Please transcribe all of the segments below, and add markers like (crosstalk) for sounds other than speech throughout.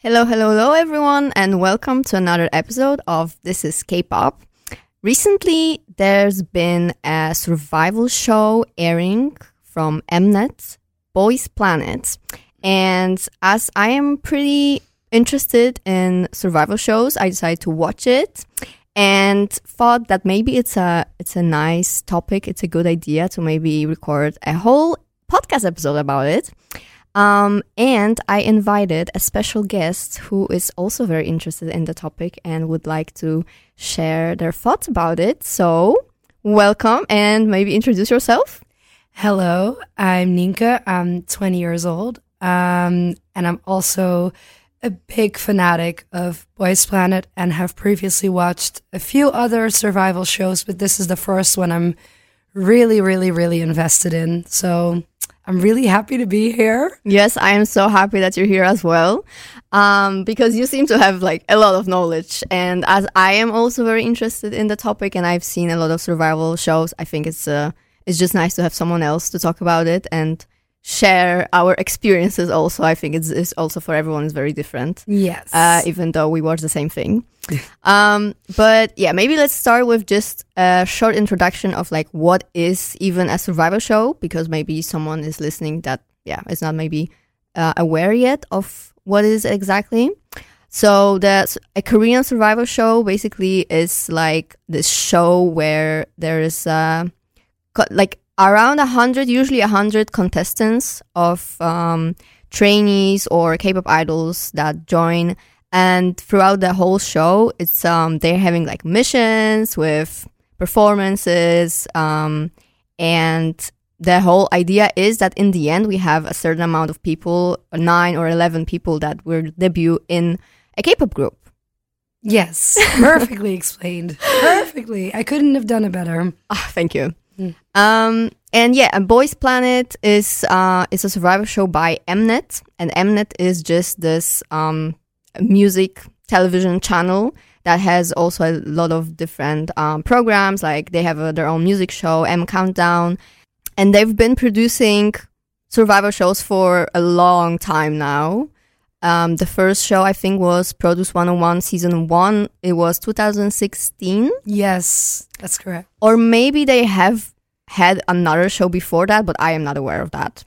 Hello, hello, hello, everyone, and welcome to another episode of This is K-pop. Recently, there's been a survival show airing from Mnet, Boys Planet, and as I am pretty interested in survival shows, I decided to watch it and thought that maybe it's a it's a nice topic. It's a good idea to maybe record a whole podcast episode about it. Um, and I invited a special guest who is also very interested in the topic and would like to share their thoughts about it. So, welcome and maybe introduce yourself. Hello, I'm Nienke. I'm 20 years old. Um, and I'm also a big fanatic of Boys Planet and have previously watched a few other survival shows, but this is the first one I'm really, really, really invested in. So I'm really happy to be here. Yes, I am so happy that you're here as well, um, because you seem to have like a lot of knowledge. And as I am also very interested in the topic, and I've seen a lot of survival shows, I think it's uh, it's just nice to have someone else to talk about it and share our experiences. Also, I think it's, it's also for everyone is very different. Yes. uh, even though we watch the same thing. (laughs) um, but yeah, maybe let's start with just a short introduction of like what is even a survival show, because maybe someone is listening that yeah is not maybe uh, aware yet of what it is exactly. So the a Korean survival show basically is like this show where there is uh, like around a hundred, usually a hundred contestants of um, trainees or K-pop idols that join, and throughout the whole show, it's um they're having like missions with performances, um, and the whole idea is that in the end we have a certain amount of people, nine or eleven people that will debut in a K-pop group. yes. (laughs) Perfectly explained. Perfectly. I couldn't have done it better. Ah, thank you. Mm. Um, and yeah, and Boys Planet is uh, is a survival show by Mnet, and Mnet is just this um, music television channel that has also a lot of different um, programs. Like they have uh, their own music show, M Countdown, and they've been producing survival shows for a long time now. Um, the first show I think was Produce 101 season one. It was 2016 Yes, that's correct. or maybe they have had another show before that, but I am not aware of that.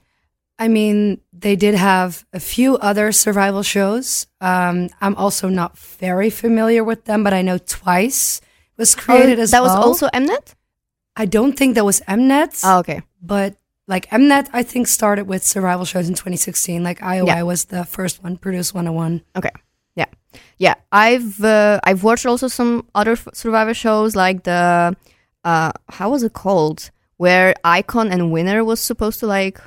I mean, they did have a few other survival shows. Um, I'm also not very familiar with them, but I know Twice was created as Oh, that well. was also Mnet. I don't think that was Mnet, Oh, okay. but like Mnet, I think started with survival shows in 2016. Like IOI Yeah. was the first one, Produce 101. Okay. Yeah. Yeah. I've uh, I've watched also some other survivor shows like the uh how was it called where iKON and Winner was supposed to like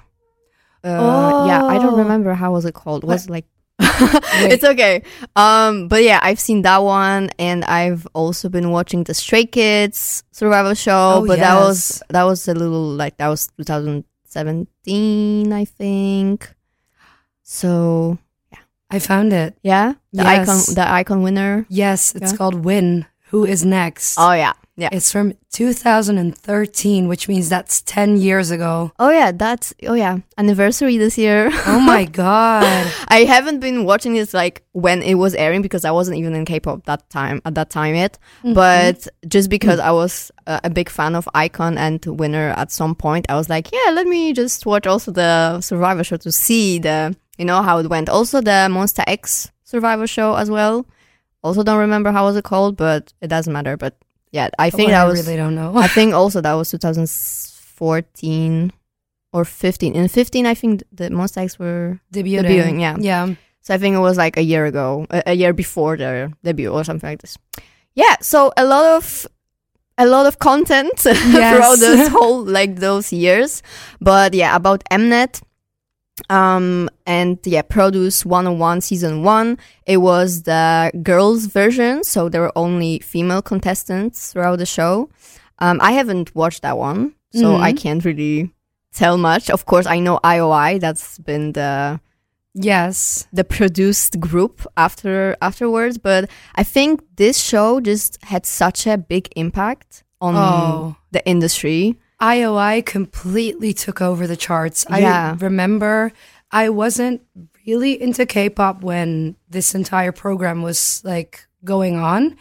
uh yeah, I don't Oh. remember how was it called. Was it like (laughs) it's okay. Um but yeah, I've seen that one and I've also been watching the Stray Kids survival show, Oh, but that was that was a little like that was 2017, I think. So, yeah, I found it. yeah, the Yes. icon the icon winner. Yes, it's Yeah. called Win. Who is next? Oh yeah. Yeah. It's from 2013, which means that's 10 years ago. Oh yeah, that's oh yeah, anniversary this year. Oh my (laughs) god. I haven't been watching this like when it was airing because I wasn't even in K-pop that time at that time yet. Mm-hmm. But just because I was uh, a big fan of iKON and Winner at some point, I was like, yeah, let me just watch also the Survivor show to see the you know how it went. Also the Monsta X Survivor show as well. Also don't remember how was it called, but it doesn't matter. But yeah, I think that I was really don't know. I (laughs) think also that was 2014 or 15. In 15, I think the X were Debuting. Debuting, yeah. Yeah. so I think it was like a year ago, a, a year before their debut or something like this. Yeah, so a lot of a lot of content (laughs) throughout this (laughs) whole like those years. But yeah, about Mnet. Um and yeah, Produce 101 season 1. It was the girls version, so there were only female contestants throughout the show. Um I haven't watched that one, so Mhm. I can't really tell much. Of course, I know IOI, that's been the Yes. the produced group after afterwards but i think this show just had such a big impact on Oh. the industry IOI completely took over the charts. Yeah. I remember I wasn't really into K-pop when this entire program was like going on,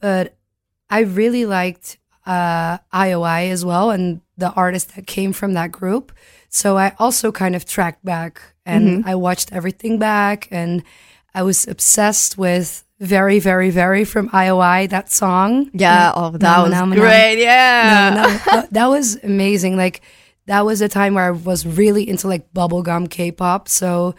but I really liked uh, IOI as well and the artists that came from that group. So I also kind of tracked back and Mm-hmm. I watched everything back and I was obsessed with very, very, very from IOI, that song. Yeah, oh, that No, was no, no. great. Yeah. No, that- (laughs) that was amazing. Like that was a time where I was really into like bubblegum K-pop. So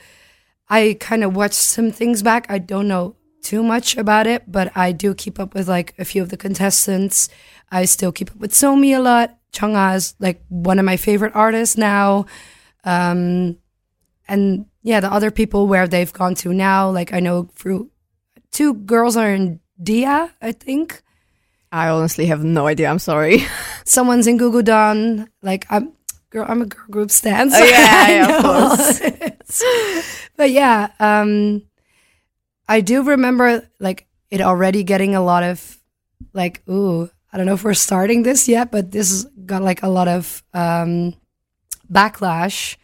I kind of watched some things back. I don't know too much about it, but I do keep up with like a few of the contestants. I still keep up with Somi a lot. Chungha is like one of my favorite artists now. Um, and yeah, the other people where they've gone to now, like I know through two girls are in Dia, I think. I honestly have no idea. I'm sorry. (laughs) someone's in Gugudan. Like I'm, girl, I'm a girl group stan. so Oh, yeah, (laughs) I yeah, of course. (laughs) but yeah, um, I do remember like it already getting a lot of like, ooh, I don't know if we're starting this yet, but this has got like a lot of um, backlash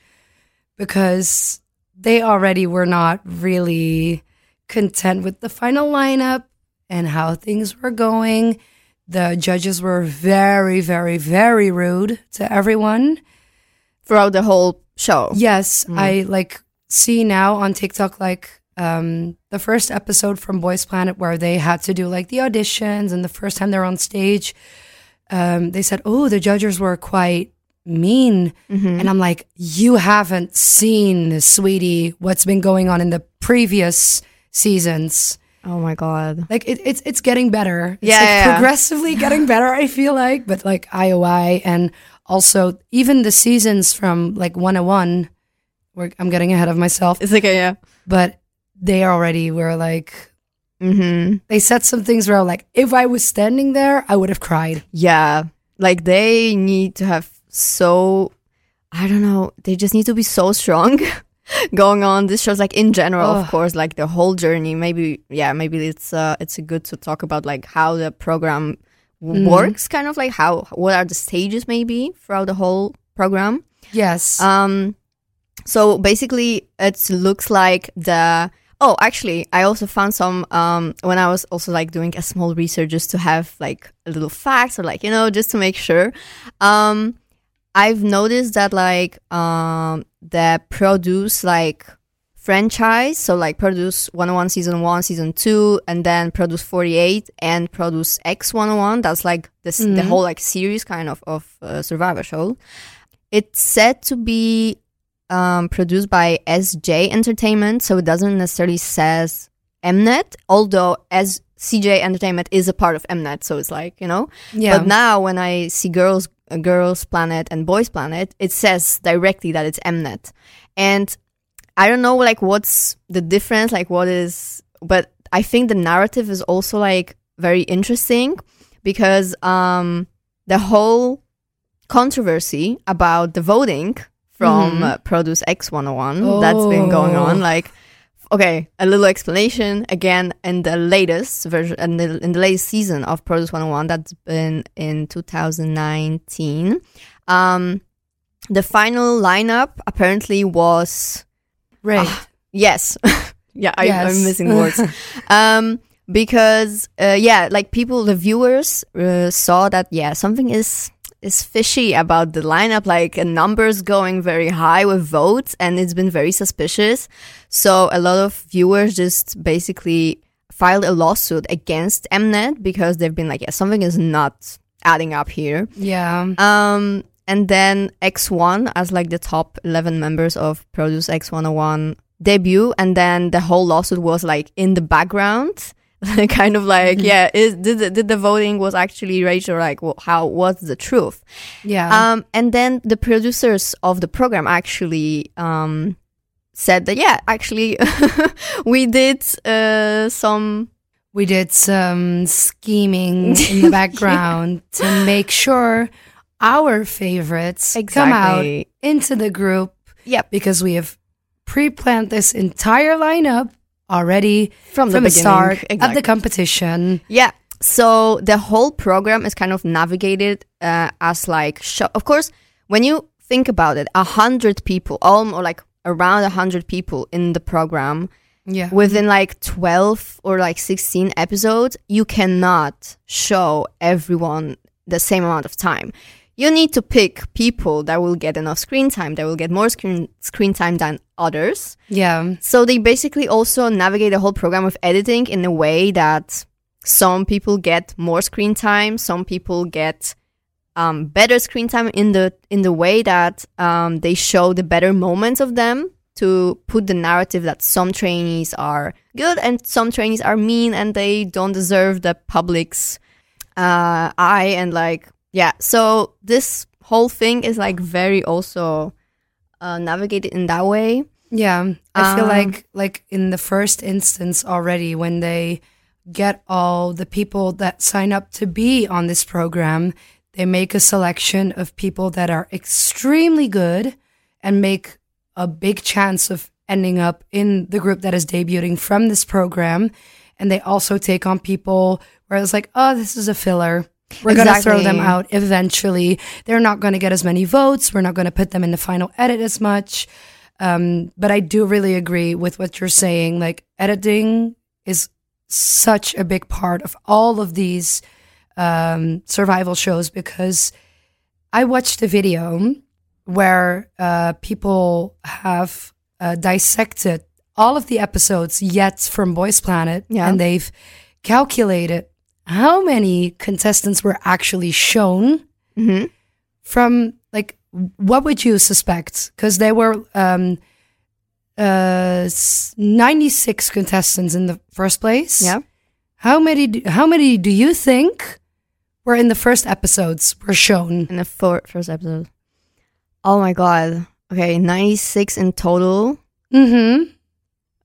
because they already were not really content with the final lineup and how things were going. The judges were very, very, very rude to everyone. Throughout the whole show. Yes, I like see now on TikTok like um the first episode from Boys Planet where they had to do like the auditions and the first time they're on stage, um, they said, Oh, the judges were quite mean. And I'm like, You haven't seen, sweetie, what's been going on in the previous seasons. Oh my god. Like it, it's it's getting better. It's Yeah, like yeah, yeah. progressively getting better. I feel like, but like IOI and also even the seasons from like 101. Where I'm getting ahead of myself, It's like a yeah. but they already were like Mm-hmm. they said some things where I'm like if I was standing there, I would have cried. Yeah. Like they need to have so I don't know, they just need to be so strong (laughs) (laughs) going on this shows like in general of course like the whole journey maybe yeah maybe it's uh it's good to talk about like how the program w- Mhm. works kind of like how what are the stages maybe throughout the whole program Yes. um, so basically, it looks like the. Oh, actually, I also found some um, when I was also like doing a small research just to have like a little facts or like you know just to make sure. Um, I've noticed that like um, the produce like franchise, so like produce 101 season one, season two, and then produce 48 and produce X 101. That's like this the Mhm. whole like series kind of of uh, Survivor show. It's said to be um, produced by CJ Entertainment, so it doesn't necessarily says Mnet, although as CJ Entertainment is a part of Mnet, so it's like you know. yeah. But now when I see Girls Girls Planet and Boys Planet, it says directly that it's Mnet, and I don't know like what's the difference, like what is, but I think the narrative is also like very interesting because um the whole controversy about the voting from Mhm. uh, Produce X 101 that's been going on Oh. like okay a little explanation again in the latest version in the, in the latest season of Produce 101 that's been in 2019 um the final lineup apparently was right. yes (laughs) yeah I, Yes. i'm missing (laughs) words um because uh, yeah like people the viewers uh, saw that yeah something is is fishy about the lineup like numbers going very high with votes and it's been very suspicious so a lot of viewers just basically filed a lawsuit against mnet because they've been like yeah something is not adding up here yeah. um, and then X1 as like the top 11 members of Produce X101 debut. And then the whole lawsuit was like in the background. (laughs) kind of like, yeah, is, did, the, did the voting was actually racial? Like, well, how, what's the truth? Yeah. Um, and then the producers of the program actually, um, said that, yeah, actually, (laughs) we did, uh, some, we did some scheming in the (laughs) background to make sure our favorites come out into the group Yep. because we have pre-planned this entire lineup already from, from the, the, start of the competition. Yeah. So the whole program is kind of navigated uh, as like, of course, when you think about it, a hundred people, or like around a 100 people in the program Yeah. within like 12 or like 16 episodes you cannot show everyone the same amount of time you need to pick people that will get enough screen time that will get more screen screen time than others yeah. so they basically also navigate the whole program of editing in a way that some people get more screen time, some people get um, better screen time in the in the way that um, they show the better moments of them to put the narrative that some trainees are good and some trainees are mean and they don't deserve the public's uh, eye and like yeah. So this whole thing is like very also uh, navigated in that way. Yeah, I feel Um, like like in the first instance already when they get all the people that sign up to be on this program, they make a selection of people that are extremely good and make a big chance of ending up in the group that is debuting from this program. And they also take on people where it's like, oh, this is a filler. We're going to throw them out eventually. They're not going to get as many votes. We're not going to put them in the final edit as much. Um, but I do really agree with what you're saying. Like editing is such a big part of all of these um, survival shows because I watched a video where uh, people have uh, dissected all of the episodes yet from Boys Planet, Yeah. and they've calculated how many contestants were actually shown hmm from like what would you suspect because there were um uh 96 contestants in the first place Yeah. how many do, how many do you think were in the first episodes were shown in the fir- first episode. Oh my god. Okay, 96 in total. mm-hmm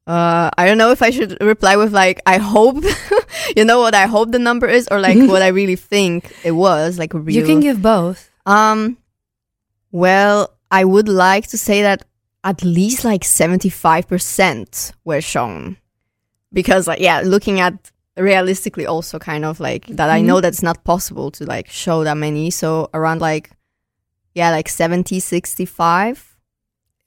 Uh, I don't know if I should reply with like I hope, (laughs) you know what I hope the number is, or like what I (laughs) really think it was, like real. you can give both um, well, I would like to say that at least like seventy five percent were shown, because like yeah, looking at realistically also kind of like that I know that's not possible to like show that many. So around like yeah, like 70, 65.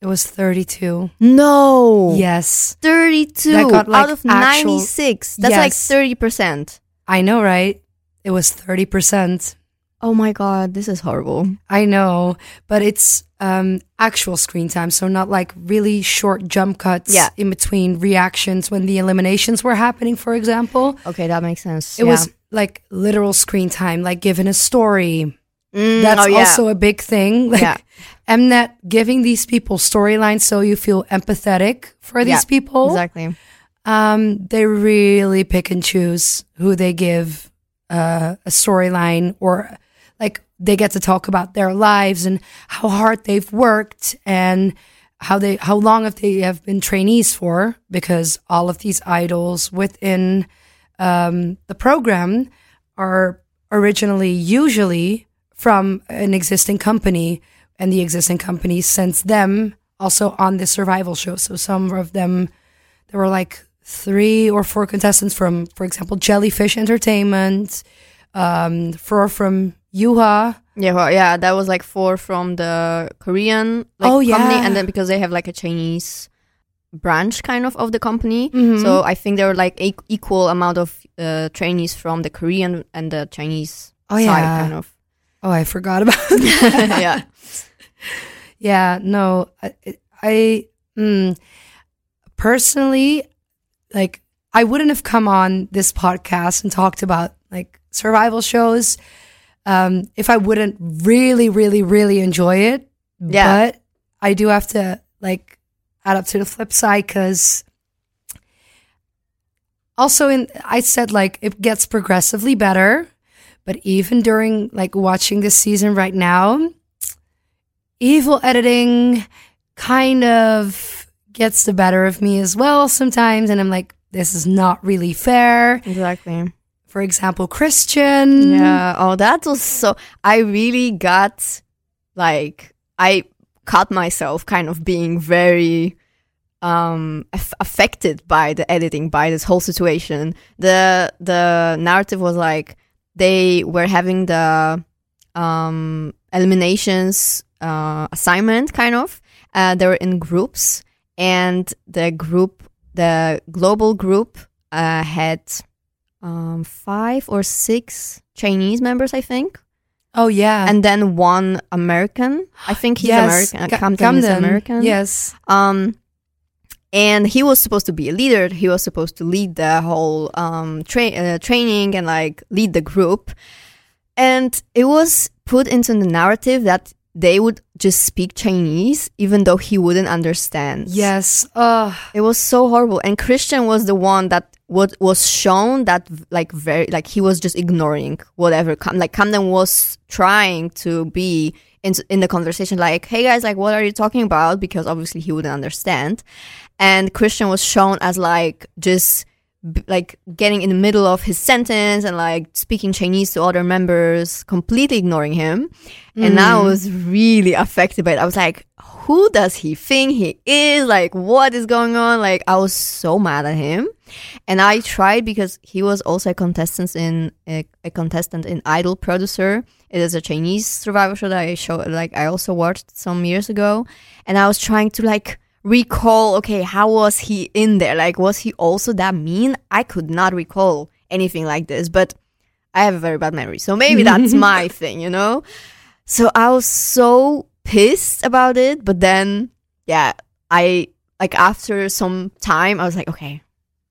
It was 32 No. yes 32 That got, like, out of actual- 96. That's like 30%. i know right it was 30% Oh my god, this is horrible. I know, but it's um, actual screen time, so not like really short jump cuts Yeah. in between reactions when the eliminations were happening, for example. Okay, that makes sense. It was like literal screen time, like given a story. Mm, That's oh, yeah. also a big thing. (laughs) Like Yeah. Mnet giving these people storylines so you feel empathetic for these Yeah, people. Exactly. Um, they really pick and choose who they give uh, a storyline or like they get to talk about their lives and how hard they've worked and how they how long have they have been trainees for because all of these idols within um, the program are originally usually from an existing company and the existing company sends them also on the survival show so some of them there were like three or four contestants from, for example, Jellyfish Entertainment, um, four from Yuehua. Yeah, well, yeah, that was like four from the Korean like, Oh, company, and then because they have like a Chinese branch kind of of the company, Mhm. so I think there were like equal amount of uh, trainees from the Korean and the Chinese Oh, side, yeah. kind of. Oh, I forgot about (laughs) that. yeah, yeah, no, I, I mm, personally, like, I wouldn't have come on this podcast and talked about like survival shows um, if I wouldn't really, really, really enjoy it. Yeah. But I do have to like add up to the flip side because also in I said like it gets progressively better, but even during like watching this season right now, evil editing kind of gets the better of me as well sometimes and I'm like this is not really fair. exactly. For example, Christian. Yeah. Oh, that was so. I really got like I caught myself kind of being very um aff- affected by the editing by this whole situation. The the narrative was like they were having the um eliminations uh assignment kind of uh, they were in groups, and the group, the global group, uh, had um, five or six Chinese members, I think, Oh yeah. and then one American. I think he's yes. American. Ca- Camden is. American. Yes. Um, and he was supposed to be a leader. He was supposed to lead the whole um tra- uh, training and like lead the group. And it was put into the narrative that they would just speak Chinese, even though he wouldn't understand. Yes. Oh, It was so horrible. And Christian was the one that what was shown that like very like he was just ignoring whatever Cam- like Camden was trying to be in in the conversation like hey guys like what are you talking about because obviously he wouldn't understand and Christian was shown as like just like getting in the middle of his sentence and like speaking Chinese to other members completely ignoring him. And I mm. was really affected by it. I was like who does he think he is? Like what is going on? Like I was so mad at him. And I tried because he was also a contestant in a, a contestant in Idol Producer. It is a Chinese survival show that I show like I also watched some years ago, and I was trying to like recall. Okay, how was he in there? Like, was he also that mean? I could not recall anything like this, but I have a very bad memory, so maybe that's (laughs) my thing, you know. So I was so pissed about it, but then yeah, I like after some time I was like, okay,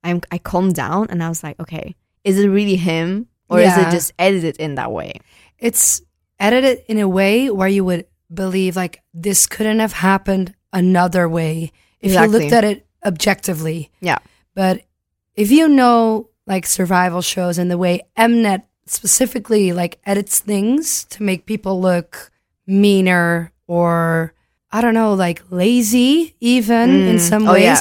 I'm I calmed down and I was like, okay, is it really him or is it just edited in that way? it's edited in a way where you would believe like this couldn't have happened another way if you looked at it objectively. Yeah. But if you know like survival shows and the way Mnet specifically like edits things to make people look meaner or I don't know, like lazy even in Mm. some Oh, ways. yeah.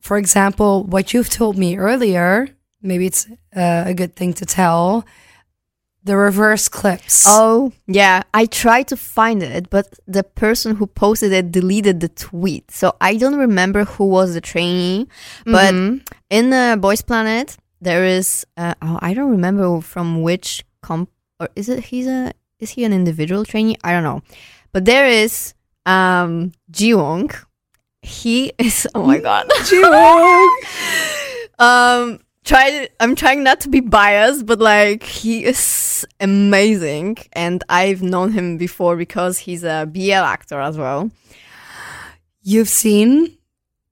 For example, what you've told me earlier, maybe it's uh, a good thing to tell. The reverse clips. Oh yeah, I tried to find it, but the person who posted it deleted the tweet, so I don't remember who was the trainee. But Mhm. in the Boys Planet, there is uh, oh, I don't remember from which comp or is it he's a is he an individual trainee? I don't know, but there is um Jiwoong. He (laughs) is oh my (laughs) god. (laughs) um try I'm trying not to be biased, but like he is amazing and I've known him before because he's a BL actor as well. You've seen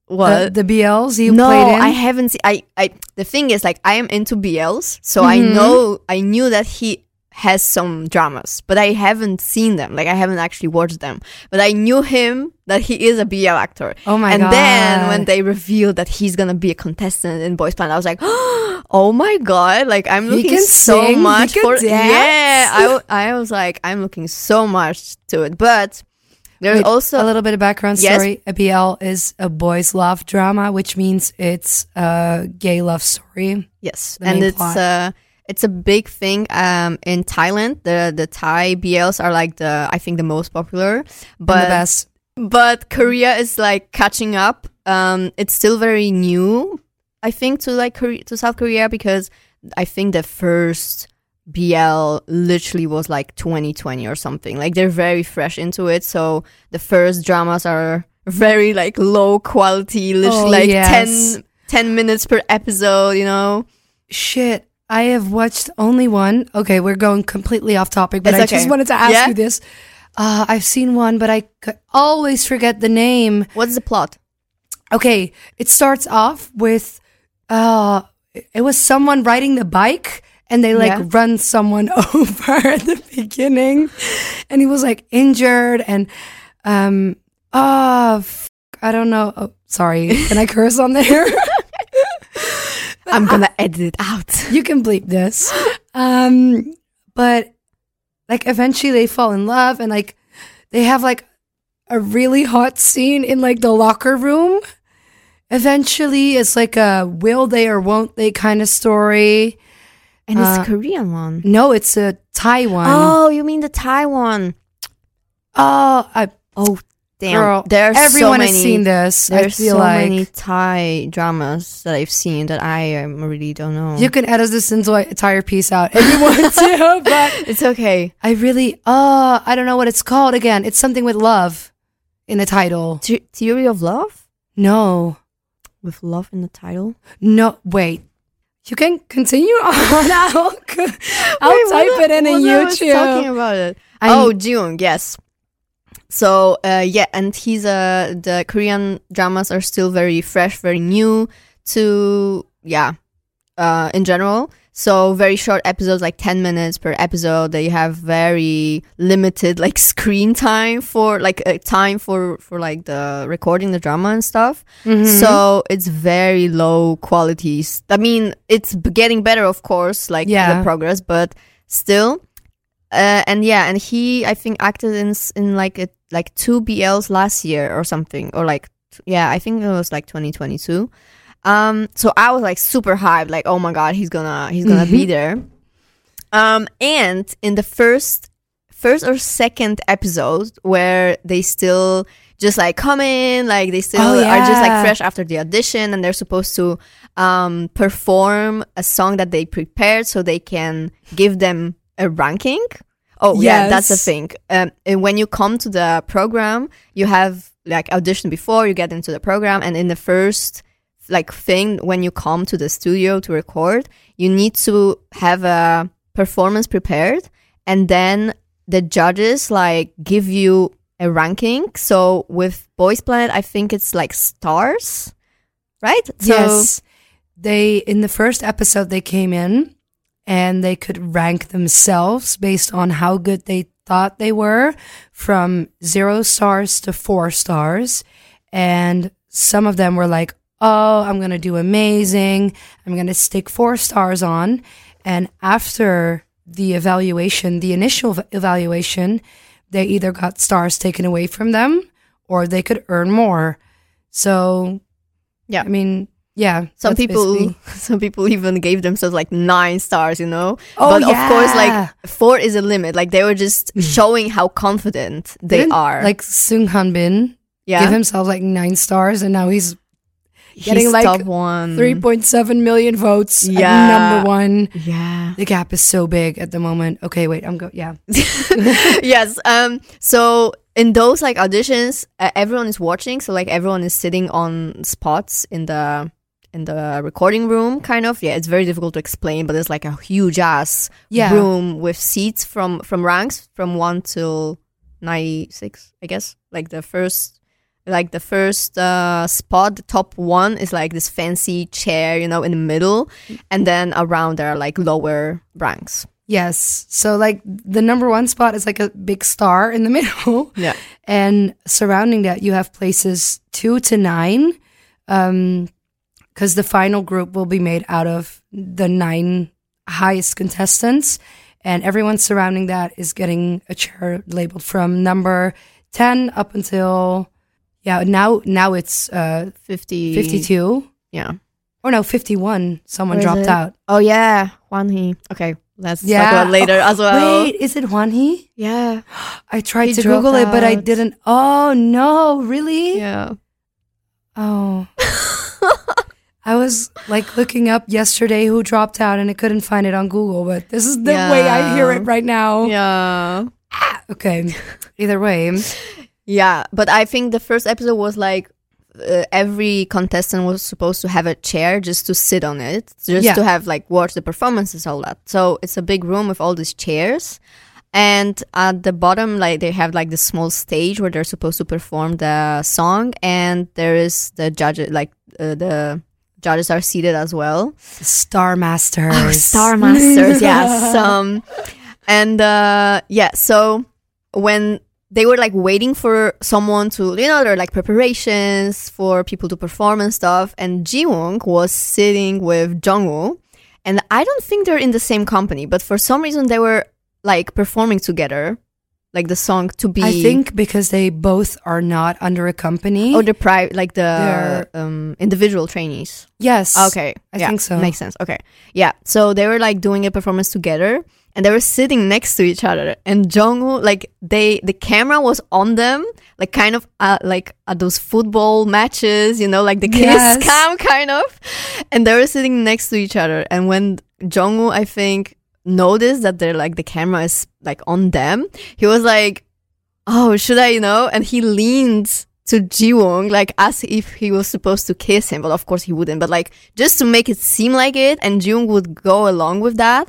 What? the, the BLs you no, played in? I haven't seen I I the thing is like I am into BLs, so I Mhm. know I knew that he has some dramas, but I haven't seen them. Like I haven't actually watched them. But I knew him that he is a BL actor. oh my and god. then when they revealed that he's gonna be a contestant in Boys Planet, I was like, (gasps) "Oh my god!" Like I'm looking so sing, much for dance. yeah. I, w- I was like, I'm looking so much to it, but there's Wait, also a little bit of background Yes. story. A BL is a boys' love drama, which means it's a gay love story. yes, and it's uh it's a big thing um in Thailand. The the Thai BLs are like the I think the most popular, But but the best. but Korea is like catching up. Um, it's still very new, I think, to like Korea, to South Korea because I think the first BL literally was like 2020 or something. Like they're very fresh into it, so the first dramas are very like low quality, literally Oh, like yes. 10, 10 minutes per episode. You know, Shit. I have watched only one. Okay, we're going completely off topic, but It's I just wanted to ask Yeah? you this. Uh, I've seen one, but I always forget the name. what's the plot? Okay, it starts off with uh it was someone riding the bike and they like Yeah. run someone (laughs) over at the beginning and he was like injured and um oh f- I don't know. Oh, sorry. Can I curse on there? (laughs) (laughs) I'm gonna edit it out. (laughs) you can bleep this. Um but like eventually they fall in love and like they have like a really hot scene in like the locker room. Eventually it's like a will they or won't they kind of story. And it's Uh, a Korean one. No, it's a Thai one. Oh, you mean the Thai one? Oh, I, Oh, damn! girl, there's everyone so many, has seen this. There's so like many Thai dramas that I've seen that I um, really don't know. you can edit this entire piece out if you want to, (laughs) but it's okay. I really, uh, I don't know what it's called again. It's something with love. in the title. The- Theory of Love No, with love in the title. no, wait. You can continue on. (laughs) I'll, I'll Wait, type it in in what I was YouTube. talking about it. I- oh, Jiwoong, yes. So uh, yeah, and he's uh the Korean dramas are still very fresh, very new to yeah, uh in general. So very short episodes, like ten minutes per episode. They have very limited like (laughs) screen time for like uh, time for for like the recording the drama and stuff. Mhm. So it's very low qualities. I mean, it's getting better, of course, like Yeah. the progress, but still. Uh, and yeah, and he, I think, acted in in like a, like two BLs last year or something, or like yeah, I think it was like 2022. Um, so I was like super hyped, like oh my god, he's gonna he's gonna be there. Um, and in the first first or second episode where they still just like come in, like they still Oh, are just like fresh after the audition and they're supposed to um perform a song that they prepared so they can give them a ranking. Oh yeah, that's the thing. Um, and when you come to the program, you have like audition before you get into the program, and in the first like thing when you come to the studio to record, you need to have a performance prepared, and then the judges like give you a ranking. So with Boys Planet, I think it's like stars, right? So, yes. They in the first episode they came in and they could rank themselves based on how good they thought they were from 0 stars to 4 stars and some of them were like, "Oh, I'm going to do amazing. I'm going to stick 4 stars on." And after the evaluation, the initial evaluation, they either got stars taken away from them or they could earn more. So, Yeah. I mean, yeah. some people basically- (laughs) some people even gave themselves like nine stars you know Oh, but of course like four is a limit like they were just showing how confident they Didn't, are Like Sung Han Bin yeah give himself like nine stars, and now he's He's getting, like, top one 3.7 million votes. Mm. Yeah. number one. yeah The gap is so big at the moment. Okay, wait, I'm go. Yeah, (laughs) yes um so in those like auditions uh, everyone is watching so like everyone is sitting on spots in the in the recording room kind of. Yeah it's very difficult to explain but it's like a huge ass Yeah. room with seats from from ranks from 1 till 96 i guess. Like the first like the first uh spot the top one is like this fancy chair you know in the middle. And then around there are like lower ranks. Yes. So like the number one spot is like a big star in the (laughs) middle, yeah. And surrounding that you have places two to nine, um, because the final group will be made out of the nine highest contestants, and everyone surrounding that is getting a chair labeled from number ten up until yeah now now it's uh 50 fifty two yeah or no fifty one. Someone Where is dropped it? out. Oh yeah, Juan He. Okay, let's talk Yeah. about later as well. Wait, is it Juan He? Yeah, (gasps) I tried He to Google it, but I didn't. Oh no, really? yeah. Oh. (laughs) I was like looking up yesterday who dropped out and I couldn't find it on Google, but this is the way I hear it right now. Yeah. Okay. Either way. Yeah, but I think the first episode was like uh, every contestant was supposed to have a chair just to sit on it, just Yeah. to have like watch the performances, all that. So it's a big room with all these chairs. And at the bottom, like they have like the small stage where they're supposed to perform the song, and there is the judge, like uh, the judges are seated as well. Star Masters. Oh, Star Masters, yes. (laughs) Um, and uh, yeah, so when they were like waiting for someone to, you know, they're like preparations for people to perform and stuff, and Ji Jiwoong was sitting with Jung Jungwoo, and I don't think they're in the same company, but for some reason they were like performing together, like the song to be. I think because they both are not under a company. Oh, the pri- like the um, individual trainees. yes. Okay, I yeah, think so. Makes sense. Okay, yeah. So they were like doing a performance together, and they were sitting next to each other. And Jungwoo, like they, the camera was on them, like kind of uh, like at those football matches, you know, like the kiss Yes. cam kind of. And they were sitting next to each other. And when Jungwoo, I think, noticed that they're like the camera is like on them, he was like. oh, should I, you know? And he leaned to Ji Jiwoong like as if he was supposed to kiss him, but of course he wouldn't. But like just to make it seem like it, and Ji Jiwoong would go along with that.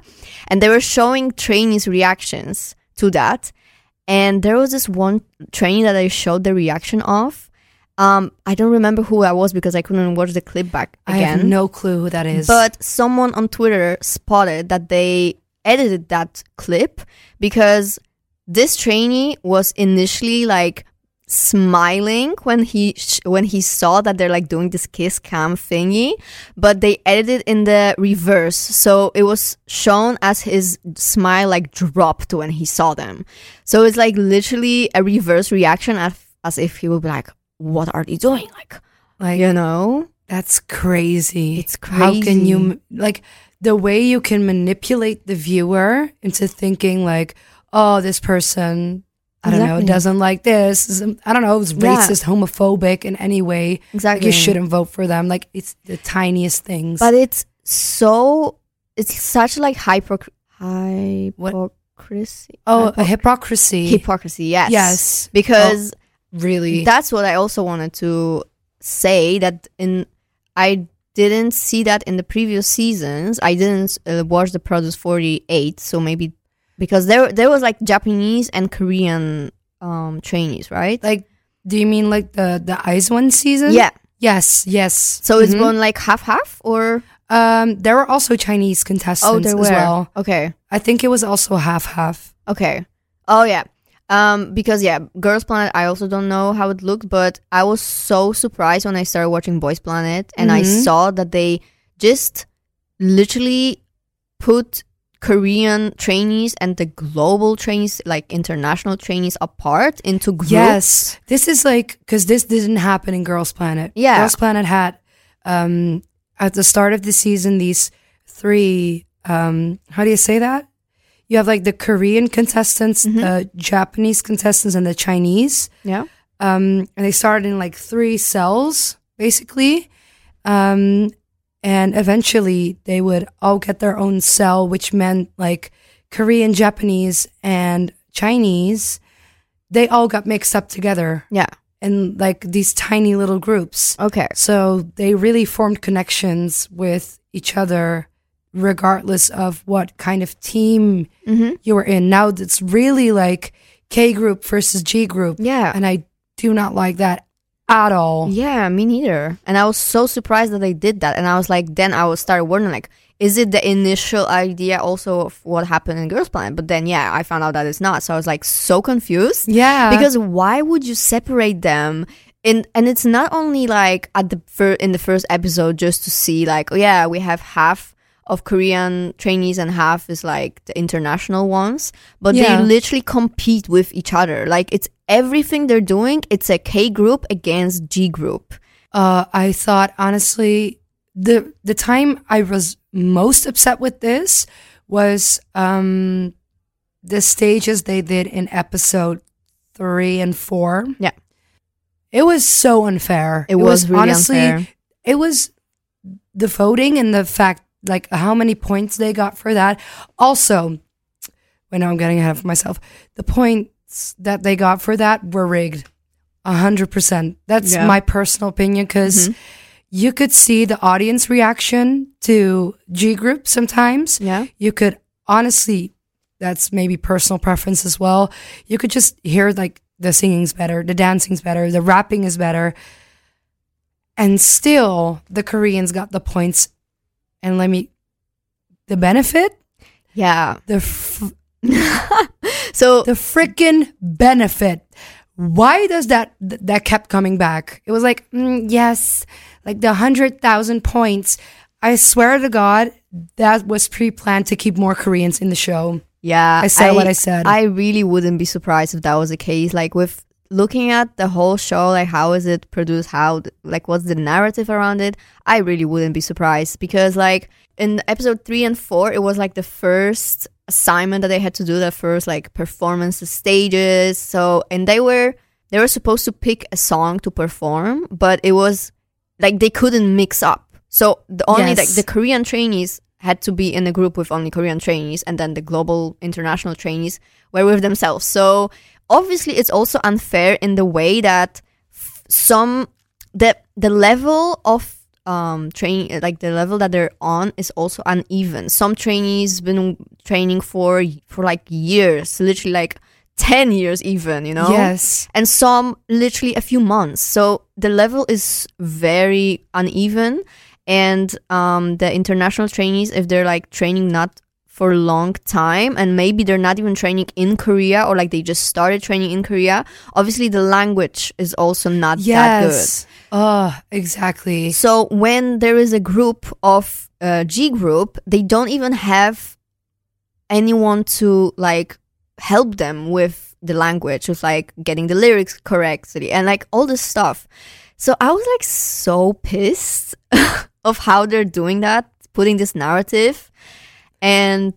And they were showing trainees' reactions to that. And there was this one trainee that I showed the reaction of. Um, I don't remember who I was because I couldn't watch the clip back I have no clue who that is. But someone on Twitter spotted that they edited that clip because this trainee was initially like smiling when he sh- when he saw that they're like doing this kiss cam thingy but they edited in the reverse so it was shown as his smile like dropped when he saw them so it's like literally a reverse reaction as, as if he would be like what are they doing like like you know that's crazy. It's crazy. How can you like the way you can manipulate the viewer into thinking like, oh, this person I don't know doesn't like this. I don't know, Yeah. racist, homophobic in any way. Like exactly you shouldn't vote for them. Like it's the tiniest things. but it's so it's such like hyper hypocrisy oh, a hypocrisy. hypocrisy yes Yes. because oh, really. that's what i also wanted to say that in i didn't see that in the previous seasons i didn't uh, watch the produce 48 so maybe because there there was like japanese and korean um trainees right like do you mean like the the IZ*ONE season? yeah Yes, yes. so it's Mhm. going like half half or um there were also Chinese contestants oh there as were well. okay I think it was also half half. Okay. Oh yeah. Um, because yeah, Girls Planet. I also don't know how it looked, but I was so surprised when I started watching Boys Planet, and I Mhm. saw that they just literally put Korean trainees and the global trainees, like international trainees, apart into groups. Yes, this is like because this didn't happen in Girls Planet. Yeah. Girls Planet had um, at the start of the season these three. Um, how do you say that? You have like the Korean contestants, Mhm. the Japanese contestants, and the Chinese. Yeah. Um, and they started in like three cells, basically. Um, and eventually they would all get their own cell, which meant like Korean, Japanese, and Chinese. They all got mixed up together Yeah. in like these tiny little groups. Okay. So they really formed connections with each other, regardless of what kind of team Mm-hmm. you were in. Now it's really like K group versus G group. Yeah. And I do not like that at all. Yeah, me neither. And I was so surprised that they did that. And I was like, then I was started wondering, like, is it the initial idea also of what happened in Girls Planet? But then, yeah, I found out that it's not. So I was like so confused Yeah. because why would you separate them? In, and it's not only like at the fir- in the first episode just to see like oh yeah we have half of Korean trainees and half is like the international ones but Yeah. they literally compete with each other like it's everything they're doing it's a K group against G group uh, I thought honestly the the time I was most upset with this was um the stages they did in episode three and four. Yeah. It was so unfair. It, was, really honestly unfair. it was the voting and the fact like how many points they got for that. Also, when I'm getting ahead of myself, the points that they got for that were rigged. A hundred percent. That's Yeah. my personal opinion because Mhm. you could see the audience reaction to G group sometimes. Yeah. You could honestly, that's maybe personal preference as well. You could just hear like the singing's better, the dancing's better, the rapping is better. And still, the Koreans got the points. And let me, the benefit, Yeah. the f- (laughs) so the freaking benefit. Why does that th- that kept coming back? It was like, mm, yes, like the hundred thousand points. I swear to God, that was pre-planned to keep more Koreans in the show. yeah, I said what I said. I really wouldn't be surprised if that was the case. Like with looking at the whole show, like how is it produced? How like what's the narrative around it? I really wouldn't be surprised because like in episode three and four, it was like the first assignment that they had to do, the first like performance stages. So and they were they were supposed to pick a song to perform, but it was like they couldn't mix up. So the only like the Korean trainees had to be in a group with only Korean trainees, and then the global international trainees were with themselves. So obviously it's also unfair in the way that f- some the the level of um training like the level that they're on is also uneven some trainees been training for for like years literally like 10 years even you know Yes. and some literally a few months. So the level is very uneven. And um, the international trainees, if they're like training not for a long time and maybe they're not even training in Korea or like they just started training in Korea, obviously the language is also not that good. Yes. Oh, exactly. So when there is a group of uh, G group, they don't even have anyone to like help them with the language, with like getting the lyrics correctly and like all this stuff. So I was like so pissed (laughs) of how they're doing that, putting this narrative, and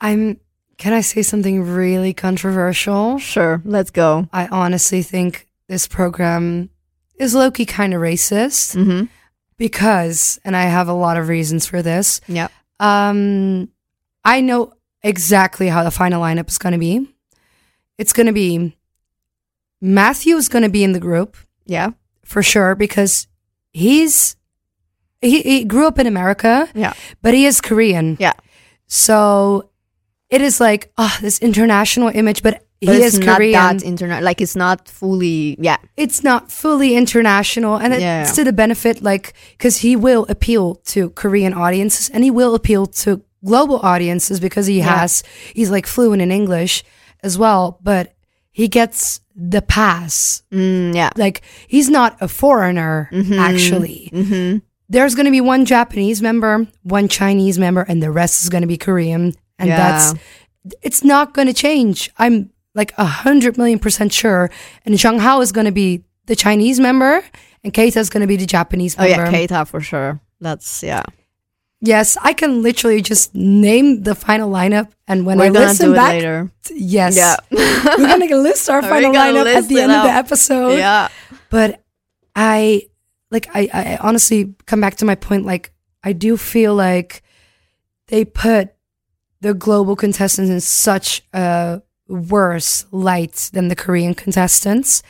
I'm. Can I say something really controversial? sure, let's go. I honestly think this program is low key kind of racist Mm-hmm. because, and I have a lot of reasons for this. Yeah. Um, I know exactly how the final lineup is going to be. It's going to be Matthew is going to be in the group Yeah. for sure because he's he, he grew up in America, Yeah. but he is Korean. Yeah. So it is like oh this international image, but, But he it's is not Korean. that internet. Like it's not fully. Yeah. it's not fully international and it's Yeah. to the benefit like because he will appeal to korean audiences and he will appeal to global audiences because he Yeah. has he's like fluent in english as well but he gets the pass Mm, yeah. like he's not a foreigner Mhm. actually Mm-hmm. There's going to be one japanese member one chinese member and the rest is going to be korean and Yeah. that's it's not going to change i'm like a hundred million percent sure and Zhang Hao is going to be the chinese member and keita is going to be the japanese Oh yeah, Keita for sure. That's yeah. yes i can literally just name the final lineup and when We're i listen back later. yes Yeah. we're going to list our (laughs) final lineup at the end of the episode yeah. but I like I, I honestly come back to my point like I do feel like they put the global contestants in such a worse light than the Korean contestants.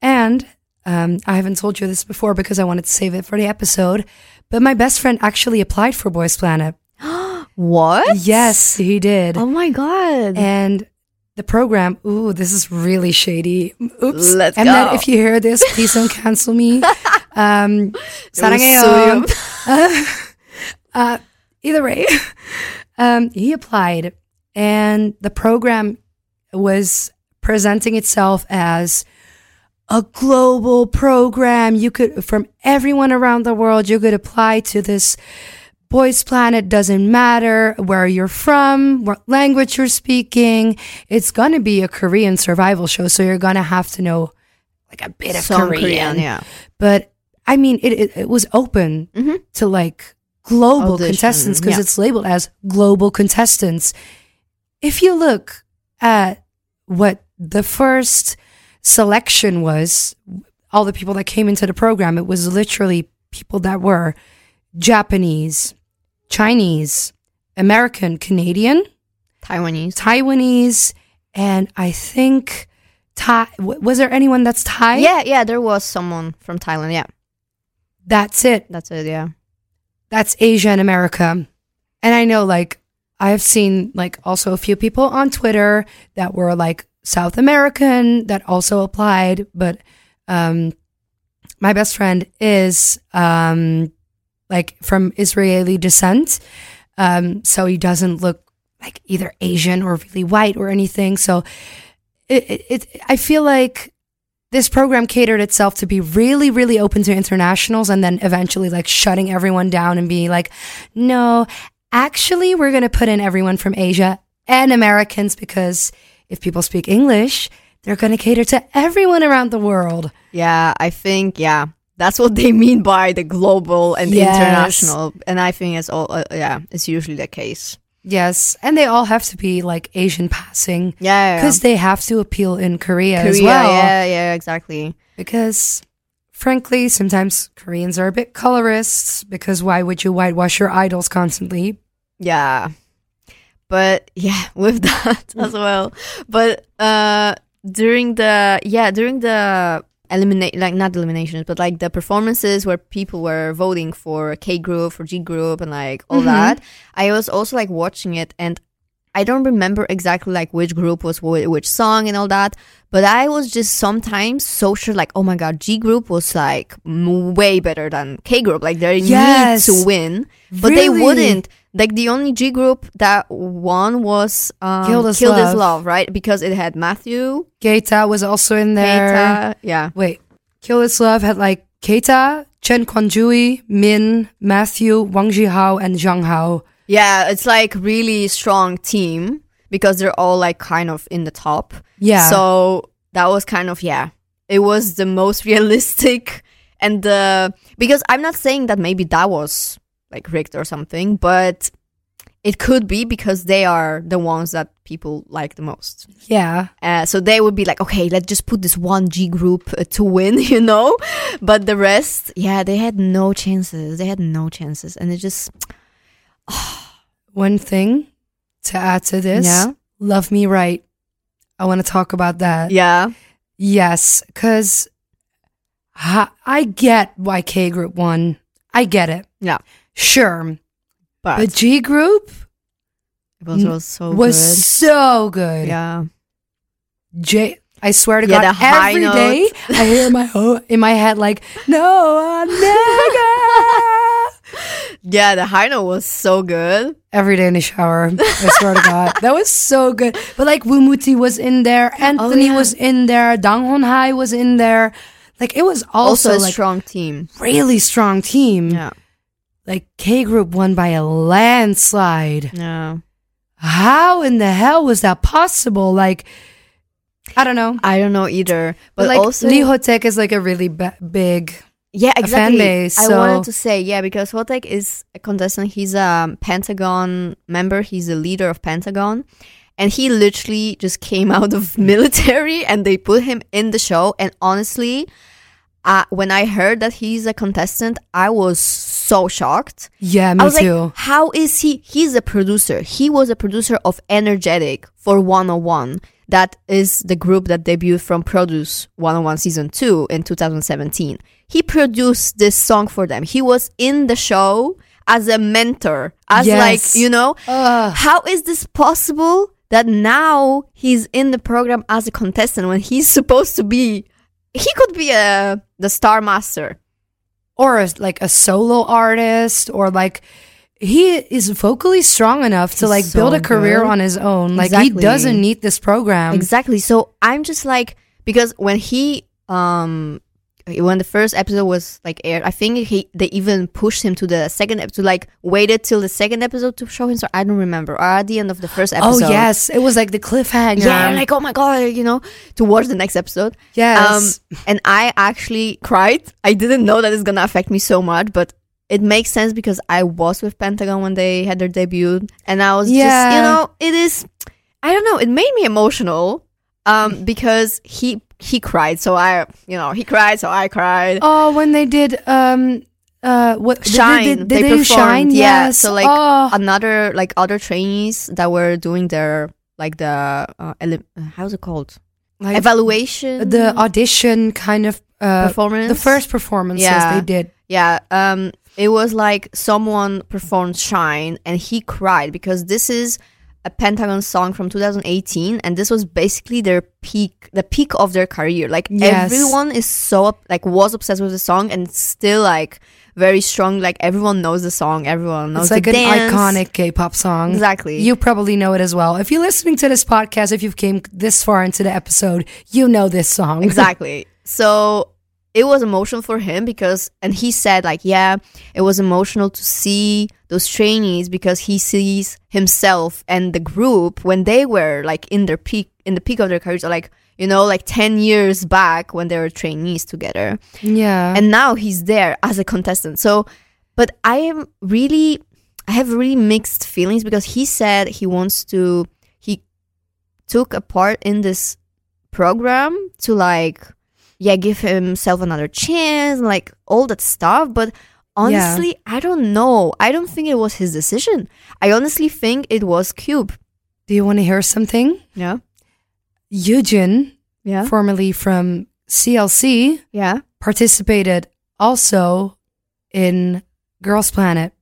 And um, I haven't told you this before because I wanted to save it for the episode, but my best friend actually applied for Boys Planet. (gasps) What? Yes, he did. Oh my god. And the program, ooh, this is really shady. Oops. Let's and go. then if you hear this, please don't cancel me. (laughs) Um, It will (laughs) 사랑해요. sue (laughs) uh, either way, (laughs) um, he applied, and the program was presenting itself as a global program. You could, from everyone around the world, you could apply to this Boys Planet. Doesn't matter where you're from, what language you're speaking. It's going to be a Korean survival show. So you're going to have to know like a bit of Some Korean. yeah. But I mean, it, it, it was open Mhm. to like global Audition, contestants because yeah. it's labeled as global contestants. If you look at what the first selection was, all the people that came into the program, it was literally people that were Japanese, Chinese, American, Canadian, Taiwanese. Taiwanese, and I think Thai. Was there anyone that's Thai? Yeah, yeah, there was someone from Thailand. Yeah, That's it. that's it. Yeah. that's Asia and America. And I know like I've seen like also a few people on Twitter that were like South American that also applied, but um my best friend is um like from Israeli descent. Um so he doesn't look like either Asian or really white or anything. So it, it, it I feel like this program catered itself to be really, really open to internationals and then eventually like shutting everyone down and being like, no, actually, we're going to put in everyone from Asia and Americans because if people speak English, they're going to cater to everyone around the world. Yeah, I think yeah, that's what they mean by the global and Yes. international, and I think it's all uh, yeah, it's usually the case. Yes. And they all have to be like Asian passing Yeah, yeah. because they have to appeal in Korea, as well. yeah, yeah, exactly. because frankly sometimes koreans are a bit colorists because why would you whitewash your idols constantly Yeah. But yeah, (laughs) with that as well. But uh during the yeah during the eliminate like not eliminations but like the performances where people were voting for K group for G group and like all Mhm. that I was also like watching it and I don't remember exactly like which group was wh- which song and all that but I was just sometimes so sure like oh my god G group was like m- way better than K group like they Yes. need to win but they wouldn't like the only G group that won was um, Kill This Kill This Love. Love right because it had Matthew Keita was also in there. Keita, yeah Wait, Kill This Love had like Keita, Chen Kuanjui, Min, Matthew, Wang Zihao, and Zhang Hao. Yeah, it's like really strong team because they're all like kind of in the top. Yeah. So that was kind of yeah, it was the most (laughs) realistic and the because I'm not saying that maybe that was like rigged or something, but it could be because they are the ones that people like the most. yeah. Uh, so they would be like, okay, let's just put this one G group uh, to win, (laughs) you know. But the rest, yeah, they had no chances. They had no chances, and it just (sighs) One thing to add to this. Yeah. Love Me Right. I want to talk about that. yeah, Yes, because I get why K Group won. I get it. yeah. Sure. But, But G Group it was, so was good. so good. Yeah, J. I swear to Yeah, God, the high every day I hear my (laughs) oh, in my head like, "No, nigga." (laughs) yeah. The high note was so good. every day in the shower. I swear to God, (laughs) that was so good. But like Wumuti was in there, oh, Anthony yeah. was in there, Dang Hong Hai was in there. Like it was Also, also, a like strong team. really strong team. Yeah, Like K Group won by a landslide. No. How in the hell was that possible? Like I don't know. I don't know either. But, But, like also, Lee Hoetaek is like a really ba- big. yeah, fan exactly. base, I wanted to say yeah because Hoetaek is a contestant. He's a Pentagon member. He's the leader of Pentagon. And he literally just came (laughs) out of military and they put him in the show. And honestly, uh, when I heard that he's a contestant, I was so shocked. Yeah, I me was too. like, how is he? He's a producer. He was a producer of Energetic for 101. That is the group that debuted from Produce 101 season 2 in 2017. He produced this song for them. He was in the show as a mentor, as Yes. like, you know, Ugh. how is this possible that now he's in the program as a contestant when he's (laughs) supposed to be he could be a the star master. or a, like a solo artist or like he is vocally strong enough to like so build a career good. on his own like Exactly. he doesn't need this program Exactly. So I'm just like because when he um when the first episode was like aired, I think he they even pushed him to the second episode, like waited till the second episode to show him. So I don't remember. Or at the end of the first episode. oh yes it was like the cliffhanger Yeah, like oh my god, you know, to watch the next episode. yes Um, and I actually cried. I didn't know that it's gonna affect me so much, but it makes sense because I was with Pentagon when they had their debut, and I was just, you know, it is. I don't know. It made me emotional, um, because he he cried, so I, you know, he cried, so I cried. oh when they did um uh what Shine. did, did, they, they, performed, shine yeah. yes So like oh, another like other trainees that were doing their like the uh, ele- how's it called like evaluation the audition kind of uh performance the first performances Yeah. they did Yeah, um, it was like someone performed "Shine" and he cried because this is a Pentagon song from 2018, and this was basically their peak, the peak of their career. Like Yes. everyone is so like was obsessed with the song, and still like very strong. Like everyone knows the song, everyone knows it's like the an dance. iconic k-pop song Exactly. You probably know it as well. If you're listening to this podcast, if you've came this far into the episode, you know this song. (laughs) exactly. So it was emotional for him because, and he said, like, yeah, it was emotional to see those trainees because he sees himself and the group when they were like in their peak, in the peak of their careers, like, you know, like 10 years back when they were trainees together. yeah. And now he's there as a contestant. So, but I am really, I have really mixed feelings because he said he wants to, he took a part in this program to like, yeah, give himself another chance, like all that stuff. But honestly, I don't know. I don't think it was his decision. I honestly think it was Cube. Do you want to hear something? Yeah. Yujin, Yeah. formerly from CLC, yeah. participated also in Girls Planet.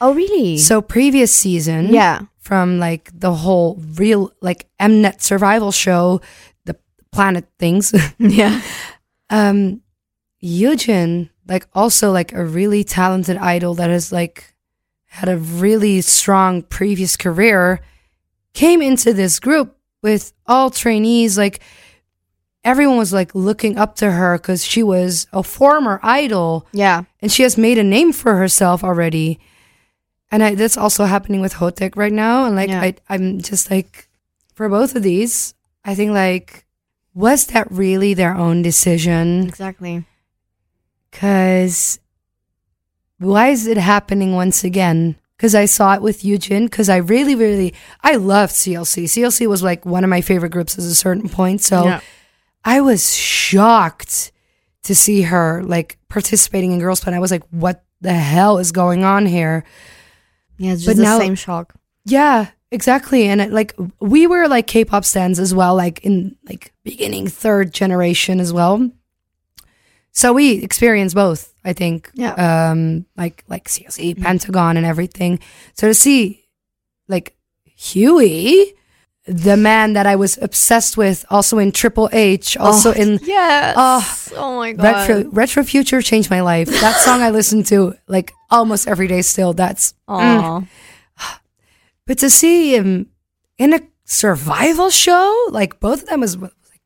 Oh, really? So previous season, yeah. from like the whole real like Mnet survival show, the planet things. (laughs) Yeah. Um, Yujin, like also like a really talented idol that has like had a really strong previous career, came into this group with all trainees. Like everyone was like looking up to her because she was a former idol Yeah. and she has made a name for herself already. And I, that's also happening with Hoetaek right now. And like, Yeah. I, I'm just like, for both of these, I think like, was that really their own decision? Exactly. Because why is it happening once again? Because I saw it with Yujin. Because I really, really, I loved CLC. CLC was like one of my favorite groups at a certain point. So Yeah. I was shocked to see her like participating in Girls Planet. I was like, what the hell is going on here? Yeah. It's But the now- same shock. Yeah, exactly. And it, like we were like K-pop stands as well, like in like beginning third generation as well. So we experienced both, I think. Yeah. Um, like like CLC, mm-hmm. Pentagon, and everything. So to see like Hui, the man that I was obsessed with, also in Triple H, also Oh, in Yes. Oh, oh my god. Retro Retro Future changed my life. That song I listen to like almost every day still. That's Aw. Mm. But to see him in a survival show, like both of them was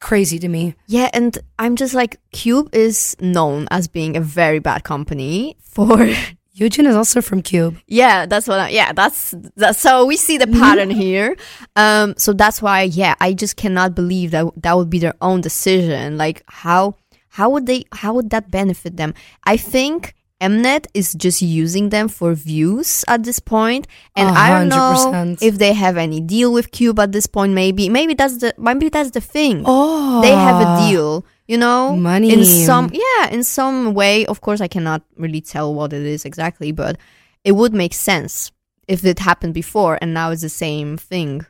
crazy to me. Yeah, and I'm just like Cube is known as being a very bad company for (laughs) Yujin is also from Cube. Yeah, that's what I, yeah, that's that's so we see the pattern (laughs) here. Um so that's why yeah, I just cannot believe that that would be their own decision. Like how how would they how would that benefit them? I think Mnet is just using them for views at this point, and A I don't know if they have any deal with Cube at this point. Maybe, maybe that's the maybe that's the thing. Oh, they have a deal, you know, Money. in some yeah, in some way. Of course, I cannot really tell what it is exactly, but it would make sense if it happened before, and now it's the same thing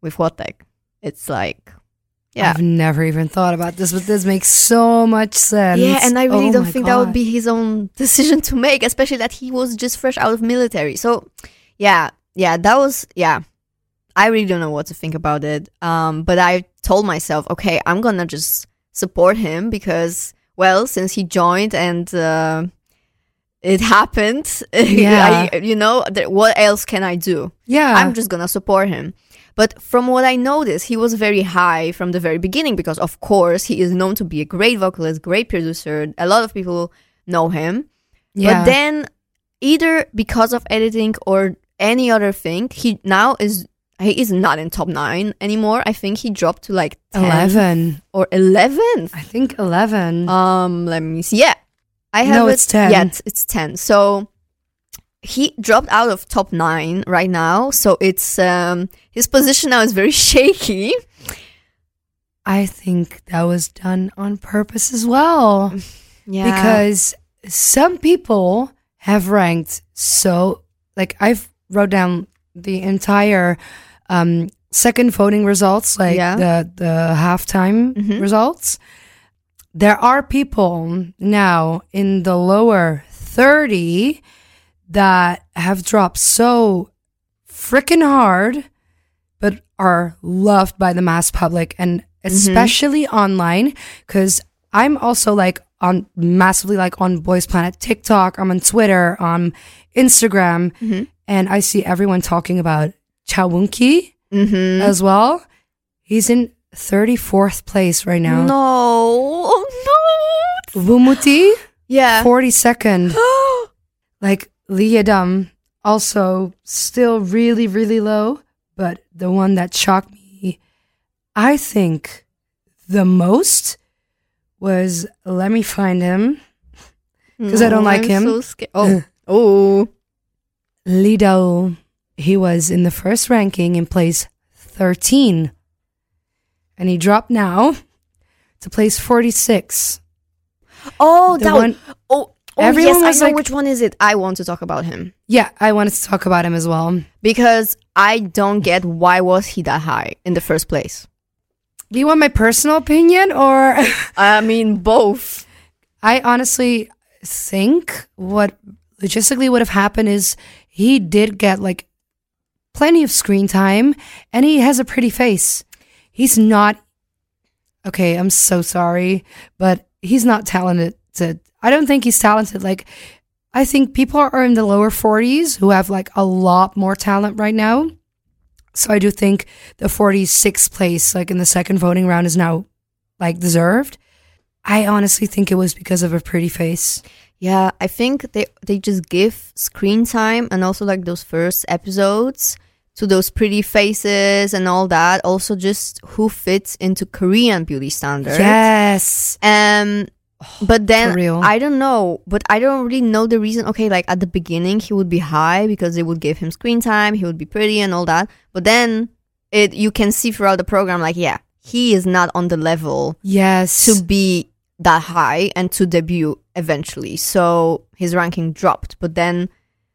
with Hoetaek. It's like, yeah, I've never even thought about this, but this makes so much sense. yeah, and I really Oh don't think that would be his own decision to make, especially that he was just fresh out of military. So, yeah, yeah, that was yeah. I really don't know what to think about it. Um, but I told myself, okay, I'm gonna just support him because, well, since he joined and uh, it happened, (laughs) Yeah. I, you know, th- what else can I do? Yeah, I'm just gonna support him. But from what I noticed, he was very high from the very beginning because, of course, he is known to be a great vocalist, great producer. A lot of people know him. yeah. But then, either because of editing or any other thing, he now is he is not in top nine anymore. I think he dropped to like 10th eleven. or eleventh. I think eleven. Um, let me see. Yeah, I have No, it. it's 10. Yeah, it's, it's ten. So he dropped out of top nine right now. So it's um his position now is very (laughs) shaky. I think that was done on purpose as well. (laughs) Yeah, because some people have ranked so like I've wrote down the entire um second voting results like Yeah. the the halftime Mhm. results there are people now in the lower 30 that have dropped so freaking hard but are loved by the mass public and especially online because i'm also like on massively like on boys planet tiktok i'm on twitter on instagram Mhm. and i see everyone talking about Cha Woongki mm-hmm. as well he's in 34th place right now no, no, wumuti (gasps) yeah. 42nd (gasps) like Liadum also still really really low but the one that shocked me i think the most was let me find him 'Cause I don't like mm, I'm him. So scared. Oh, (laughs) oh, lido he was in the first ranking in place 13 and he dropped now to place 46 oh, The that one. Oh, Everyone yes, was I know like- which one is it. I want to talk about him yeah i wanted to talk about him as well because I don't get why was he that high in the first place. Do you want my personal opinion or? (laughs) I mean, both. I honestly think what logistically would have happened is he did get like plenty of screen time and he has a pretty face. He's not okay, I'm so sorry, but he's not talented. I don't think he's talented. Like, I think people are in the lower 40s who have like a lot more talent right now. So I do think the 46th place, like in the second voting round, is now like deserved. I honestly think it was because of a pretty face. Yeah, I think they they just give screen time and also like those first episodes to those pretty faces and all that. Also, just who fits into Korean beauty standards. Yes. Um, but (sighs) then real. I don't know, but I don't really know the reason. Okay, like at the beginning he would be high because they would give him screen time, he would be pretty and all that. But then it you can see throughout the program, like yeah, he is not on the level Yes. to be that high and to debut eventually. So his ranking dropped. But then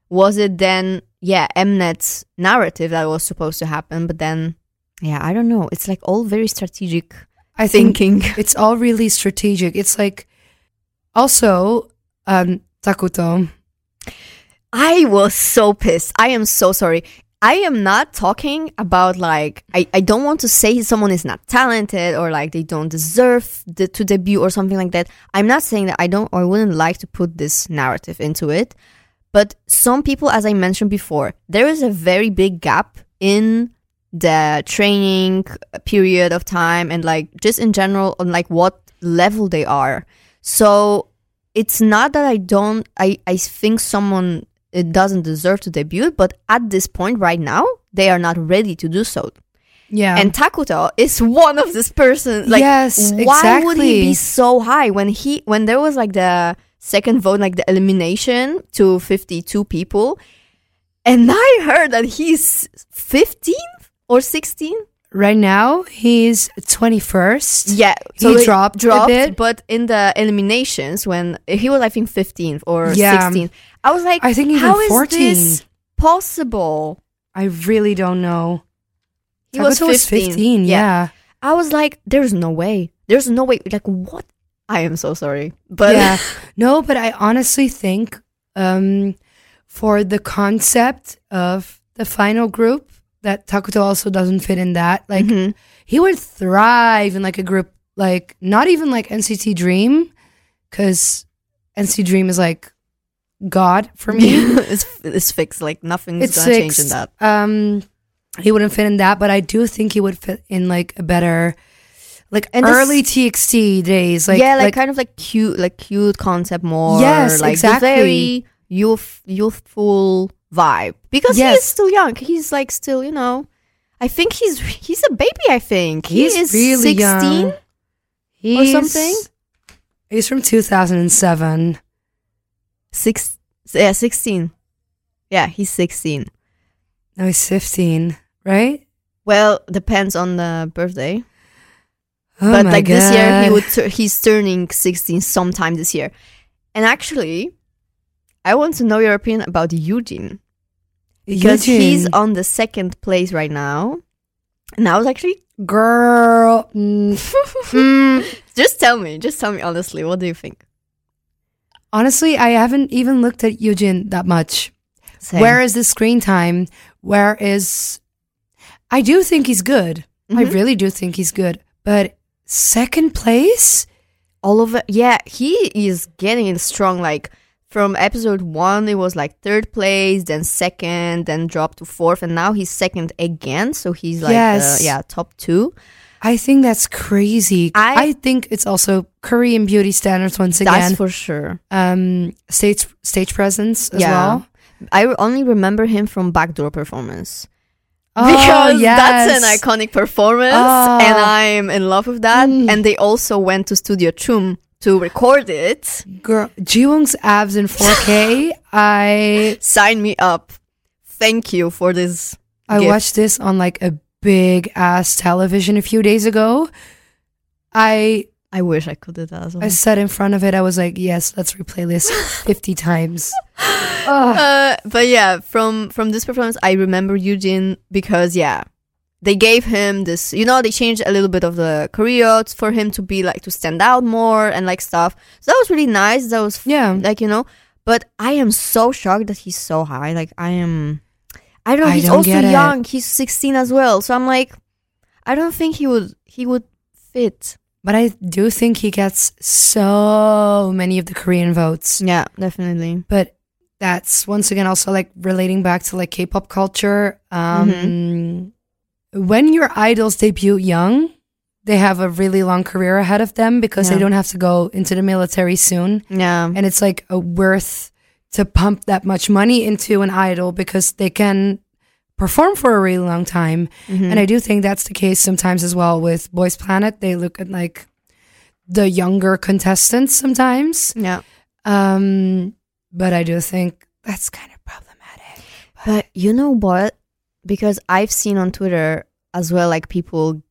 was it then yeah, Mnet's narrative that was supposed to happen, but then yeah, I don't know. It's like all very strategic I think thinking. it's all really strategic. It's like also um Takuto. I was so pissed. I am so sorry. I am not talking about like I, I don't want to say someone is not talented or like they don't deserve the, to debut or something like that. I'm not saying that I don't or wouldn't like to put this narrative into it. But some people, as I mentioned before, there is a very big gap in the training period of time and like just in general on like what level they are. So it's not that I don't I, I think someone it doesn't deserve to debut, but at this point right now, they are not ready to do so. Yeah. And Takuto is one of this person. Like, Yes, why would he be so high when he when there was like the second vote, like the elimination to fifty two people, and I heard that he's fifteenth or sixteenth. Right now he's 21st. Yeah, He dropped a bit. but in the eliminations when he was, I think fifteenth or Yeah. sixteenth, I was like, I think even how is 14. this possible? I really don't know. He was Takuto 15, yeah. yeah. I was like, there's no way. There's no way. Like, what? I am so sorry. But yeah. (laughs) No, but I honestly think um, for the concept of the final group, that Takuto also doesn't fit in that. Like, Mhm. he would thrive in like a group, like, not even like NCT Dream, because NCT Dream is like God for me. (laughs) (laughs) it's, it's fixed. Like, nothing's it's gonna change in that. Um, he wouldn't fit in that, but I do think he would fit in like a better, like And this- early TXT days. Like, yeah, like, kind of like cute, like cute concept more. Yes, like exactly. very youth, youthful vibe because he Yes. is still young. He's like still, you know. I think he's he's a baby. I think He's he is really sixteen. young. He's, something? He's from 2007. Six, yeah, sixteen. Yeah, he's sixteen. No, he's 15, right? Well, depends on the birthday. Oh but like this year he would tur- he's turning 16 sometime this year and actually i want to know your opinion about eugene because he's on the second place right now and i was actually girl. (laughs) mm, mm. (laughs) just tell me just tell me honestly what do you think Honestly, I haven't even looked at Yujin that much. Same. Where is the screen time? Where is. I do think he's good. I Mhm. really do think he's good. But second place? all of it yeah he is getting strong like from episode one it was like third place then second then dropped to fourth and now he's second again so he's like Yes. uh, yeah top two I think that's crazy. I- I, think it's also Korean beauty standards once that's again. for sure um, stage stage presence as Yeah. well. I only remember him from Backdoor Performance. Oh, (laughs) because that's an iconic performance Oh. and I'm in love with that. Mm. And they also went to Studio Choom to record it. Girl, Jiwoong's abs in 4K. (laughs) I Sign me up. Thank you for this. I gift. watched this on like a big ass television a few days ago. I I wish I could do that as well. I sat in front of it. I was like, yes, let's replay this (laughs) 50 times. Uh, but yeah, from from this performance, I remember Yujin because yeah, they gave him this, you know, they changed a little bit of the choreo for him to be like to stand out more and like stuff. So that was really nice. That was Yeah. like you know. But I am so shocked that he's so high. Like I am, I don't know. I he's don't also get it. young. He's sixteen as well. So I'm like, I don't think he would he would fit. But I do think he gets so many of the Korean votes. Yeah, definitely. But that's once again also like relating back to like K-pop culture. Um, Mm-hmm. When your idols debut young, they have a really long career ahead of them because Yeah. they don't have to go into the military soon, Yeah, and it's like a worth to pump that much money into an idol because they can perform for a really long time. Mhm. And I do think that's the case sometimes as well with Boys Planet. They look at like the younger contestants sometimes. yeah. Um, but I do think that's kind of problematic. But you know what? Because I've seen on Twitter as well, like people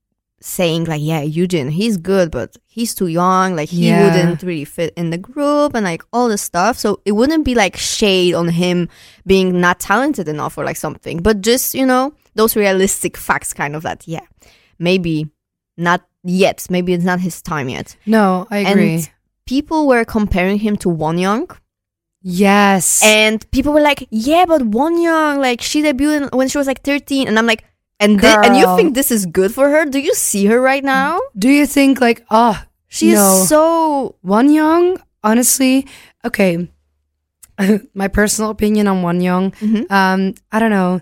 saying like, yeah, Yujin, he's good, but he's too young. Like he Yeah. wouldn't really fit in the group and like all this stuff. So it wouldn't be like shade on him being not talented enough or like something, but just you know those realistic facts, kind of that. Yeah, maybe not yet. Maybe it's not his time yet. No, I agree. And people were comparing him to Won Young. Yes. And people were like, "Yeah, but Won Young, like she debuted when she was like 13." And I'm like, "And thi- and you think this is good for her? Do you see her right now? do you think like, oh, She No. is so Won Young, honestly, okay. (laughs) My personal opinion on Won Young, Mhm. um, I don't know.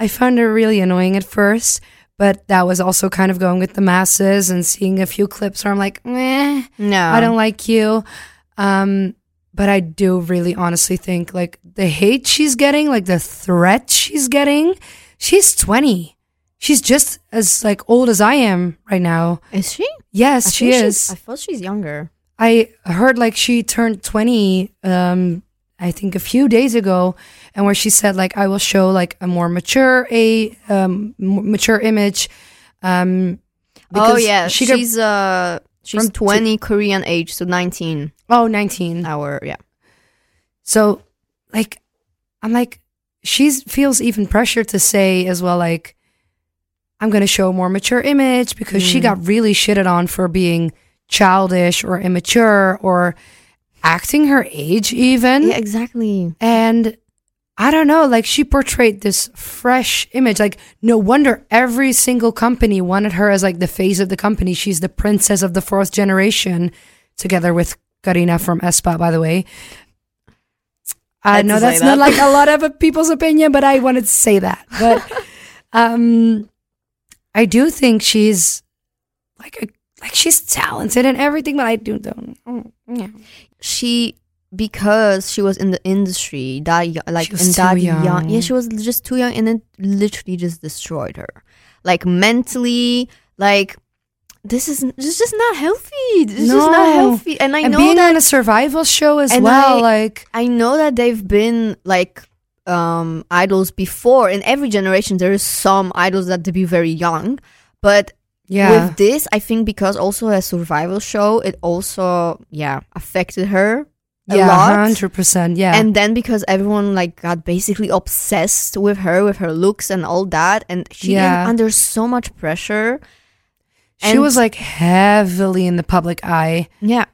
I found her really annoying at first, but that was also kind of going with the masses and seeing a few clips where I'm like, meh, no. I don't like you. Um, but I do really honestly think like the hate she's getting, like the threat she's getting, she's 20. She's just as like old as I am right now. Is she? Yes, I she is. I thought she's younger. I heard like she turned 20 um I think a few days ago and where she said like I will show like a more mature a um mature image um Oh yeah, she she's uh she's From 20 Korean age, so 19 oh 19 our yeah. so like I'm like she feels even pressure to say as well like I'm going to show a more mature image because she Mm. got really shitted on for being childish or immature or acting her age even Yeah, exactly. And I don't know, like she portrayed this fresh image. Like, no wonder every single company wanted her as like the face of the company. She's the princess of the fourth generation, together with Karina from aespa, by the way. I know that's that. not like a lot of (laughs) people's opinion, but I wanted to say that. But (laughs) um I do think she's like a, like she's talented and everything, but I do don't. oh, yeah. She because she was in the industry that like She was in too that young. yeah she was just too young and it literally just destroyed her like mentally like this is this is just not healthy it's just not healthy and I and know being that on a survival show as well, I- like I know that they've been like um idols before. In every generation, there is some idols that debut very young, but yeah, with this, I think because also a survival show, it also yeah affected her a yeah, lot. hundred percent, yeah. And then because everyone like got basically obsessed with her, with her looks and all that, and she Yeah. under so much pressure. She was like heavily in the public eye. Yeah,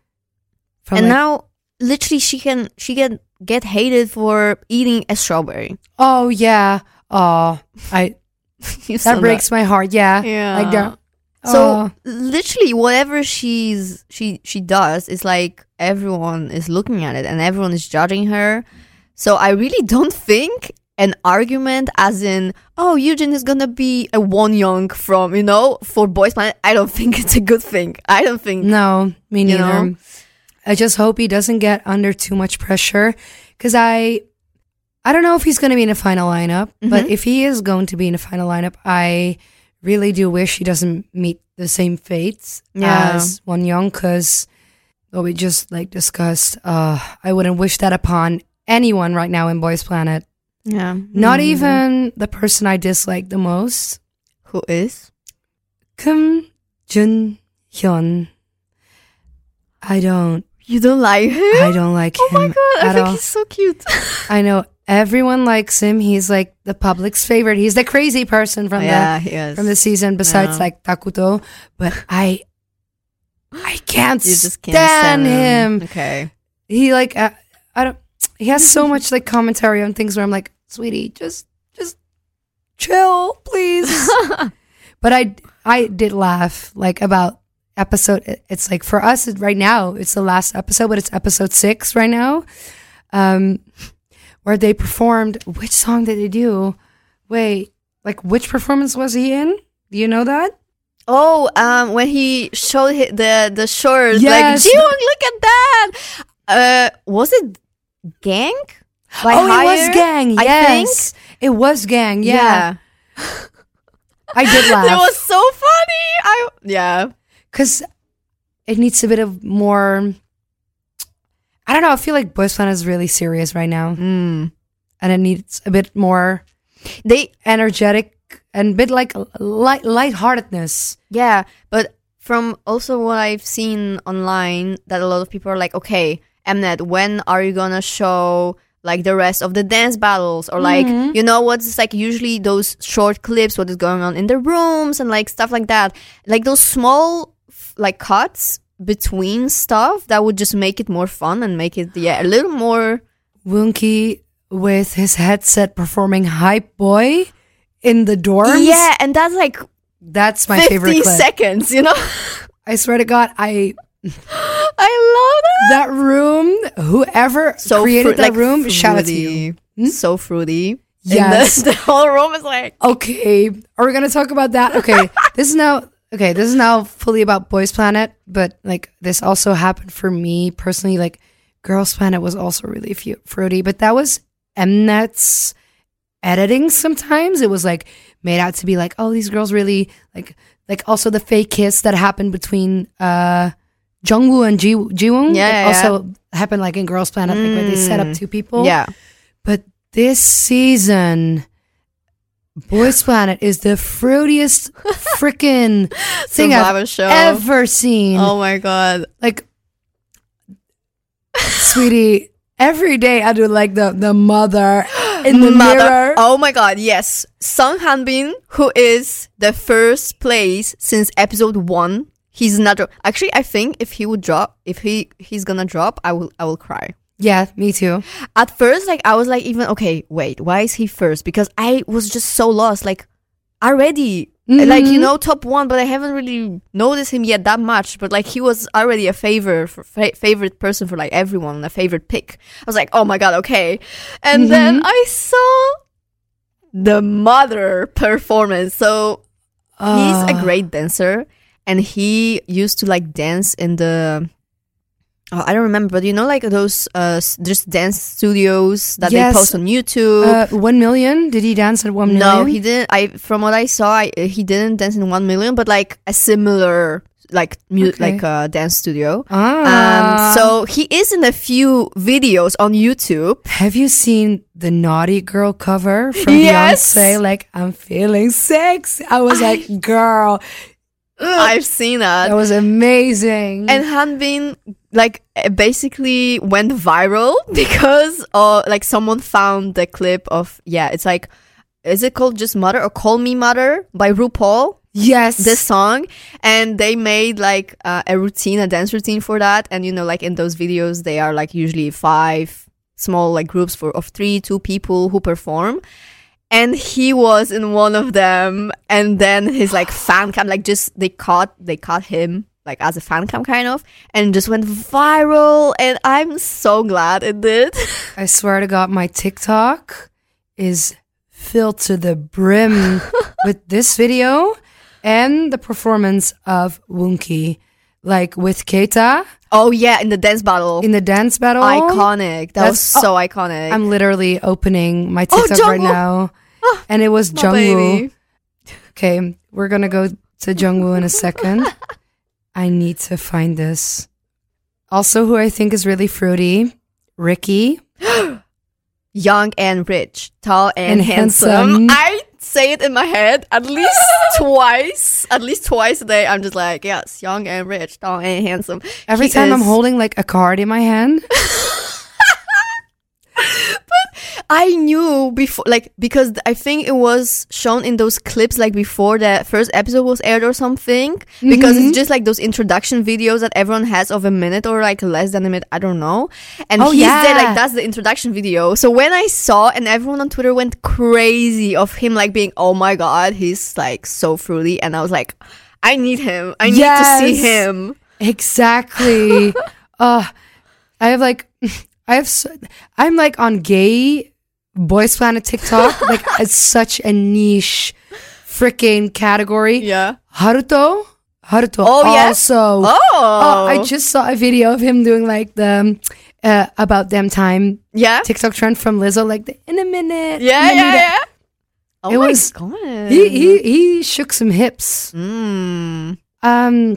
and like, now literally she can she can get hated for eating a strawberry. oh yeah, oh, I (laughs) that breaks my heart. Yeah, Yeah. like that. So oh. literally, whatever she's she she does is like everyone is looking at it and everyone is judging her. So I really don't (laughs) think an argument as in oh Yujin is gonna be a one young from you know for Boys Planet. I don't think it's a good thing. I don't think no, me neither. know? I just hope he doesn't get under too much pressure because I, I don't know if he's going to be in a final lineup, but Mhm. if he is going to be in a final lineup, I really do wish he doesn't meet the same fates Yeah. as Won Young because what we just like discussed, uh, I wouldn't wish that upon anyone right now in Boys Planet. Yeah Not Mhm. even the person I dislike the most, who is Kim Jun Hyun. I don't, you don't like him. I don't like oh him Oh my god! I think all. he's so cute. (laughs) I know everyone likes him. He's like the public's favorite. He's the crazy person from yeah, the from the season, besides Yeah. like Takuto. But I, I (gasps) can't you just can't stand him. Okay. He like uh, I don't. He has so much like commentary on things where I'm like, sweetie, just just chill, please. (laughs) but I I did laugh like about episode. It's like for us right now, it's the last episode, but it's episode six right now, um, where they performed. Which song did they do? Wait, like which performance was he in? Do you know that? Oh, um, when he showed the the shorts, Yes. like, Jiwon, look at that. Uh, was it Gang? By oh, it was? Gang. I Yes, it was Gang. Yeah, I did (laughs) laugh. it was so funny. I yeah. because it needs a bit of more. I don't know. I feel like Boys Planet is really serious right now, Mm. and it needs a bit more They energetic and a bit like light lightheartedness. Yeah, but from also what I've seen online, that a lot of people are like, okay, Mnet, when are you gonna show like the rest of the dance battles or like mm-hmm. you know what's like usually those short clips, what is going on in the rooms and like stuff like that, like those small f- like cuts between stuff that would just make it more fun and make it yeah a little more Woongki with his headset performing "Hype Boy" in the dorms. yeah, and that's like that's my favorite clip. seconds, you know. (laughs) I swear to God, I I love that. that room. Whoever so created fruit- that like room, shout out to you. fruity. So fruity. Yes. the, (laughs) the whole room is like Okay, are we gonna talk about that? Okay, (laughs) this is now okay. This is now fully about Boys Planet, but like this also happened for me personally. Like Girls Planet was also really fu- fruity, but that was Mnet's editing. Sometimes it was like made out to be like, oh, these girls really like like also the fake kiss that happened between uh Jungwoo and Ji Jiwoong. Yeah, yeah, Mm. also happened like in Girls Planet, like where they set up two people. yeah. But this season, Boys Planet is the fruitiest (laughs) freaking thing I've show. ever seen. Oh my god. Like, sweetie, every day I do like the the mother in the Mother- mirror. Oh my god, yes. Sung Hanbin, who is the first place since episode one. He's not dro- actually I think if he would drop if he he's gonna drop, I will I will cry. Yeah, me too. At first, like I was like even okay, wait, why is he first? Because I was just so lost. Like already like you know top one but i haven't really noticed him yet that much but like he was already a favor for, fa- favorite person for like everyone a favorite pick i was like oh my god okay and then Mhm. i saw the mother performance so he's a Uh, great dancer and he used to like dance in the oh, i don't remember but you know like those uh just dance studios that Yes. they post on youtube Uh, one million? Did he dance at one million? no, he didn't. I from what I saw, I, he didn't dance in one million, but like a similar like mu- Okay. like a dance studio. Ah. Um, so he is in a few videos on YouTube. Have you seen the Naughty Girl cover from (laughs) Yes. Beyonce? Like, I'm feeling sex. I was like, girl, I've seen that. that was amazing. and Hanbin like uh, basically went viral (laughs) because uh like someone found the clip of yeah, it's like is it called just Mother or Call Me Mother by RuPaul? yes, this song and they made like uh, a routine a dance routine for that and you know like in those videos they are like usually five small like groups for of three two people who perform and he was in one of them. And then his like (gasps) fan cam like just they caught they caught him like as a fan cam kind of and just went viral. And i'm so glad it did. (laughs) I swear to God, my TikTok is filled to the brim (laughs) with this video and the performance of Woongki, like with Keita oh yeah in the dance battle in the dance battle. iconic that was That's- so oh, iconic I'm literally opening my Oh, TikTok right Jungwoo. now, ah, and it was Jungwoo. baby. Okay, we're gonna go to Jungwoo in a second. (laughs) I need to find this. Also, who I think is really fruity, Ricky. (gasps) young and rich, tall and, And handsome. handsome. I say it in my head at least (laughs) twice. At least twice a day. I'm just like, yes, young and rich, tall and handsome. Every He time I'm holding like a card in my hand, (laughs) I knew before, like, because I think it was shown in those clips, like, before the first episode was aired or something. Because Mhm. it's just like those introduction videos that everyone has of a minute or like less than a minute, I don't know. And Oh, he's there, like, that's the introduction video. So when I saw, and everyone on Twitter went crazy of him, like, being, oh my god, he's like so fruity. And I was like, I need him. I need to see him. Exactly. (laughs) uh, I have like, (laughs) I have, so, I'm like on gay boys planet TikTok. (laughs) like it's such a niche freaking category. Yeah. Haruto, Haruto. Oh, yes? also. Oh. Oh, I just saw a video of him doing like the uh, about them time yeah. TikTok trend from Lizzo, like the in a minute. Yeah, yeah, yeah. Oh It my was- god. He he he shook some hips. Mm. Um,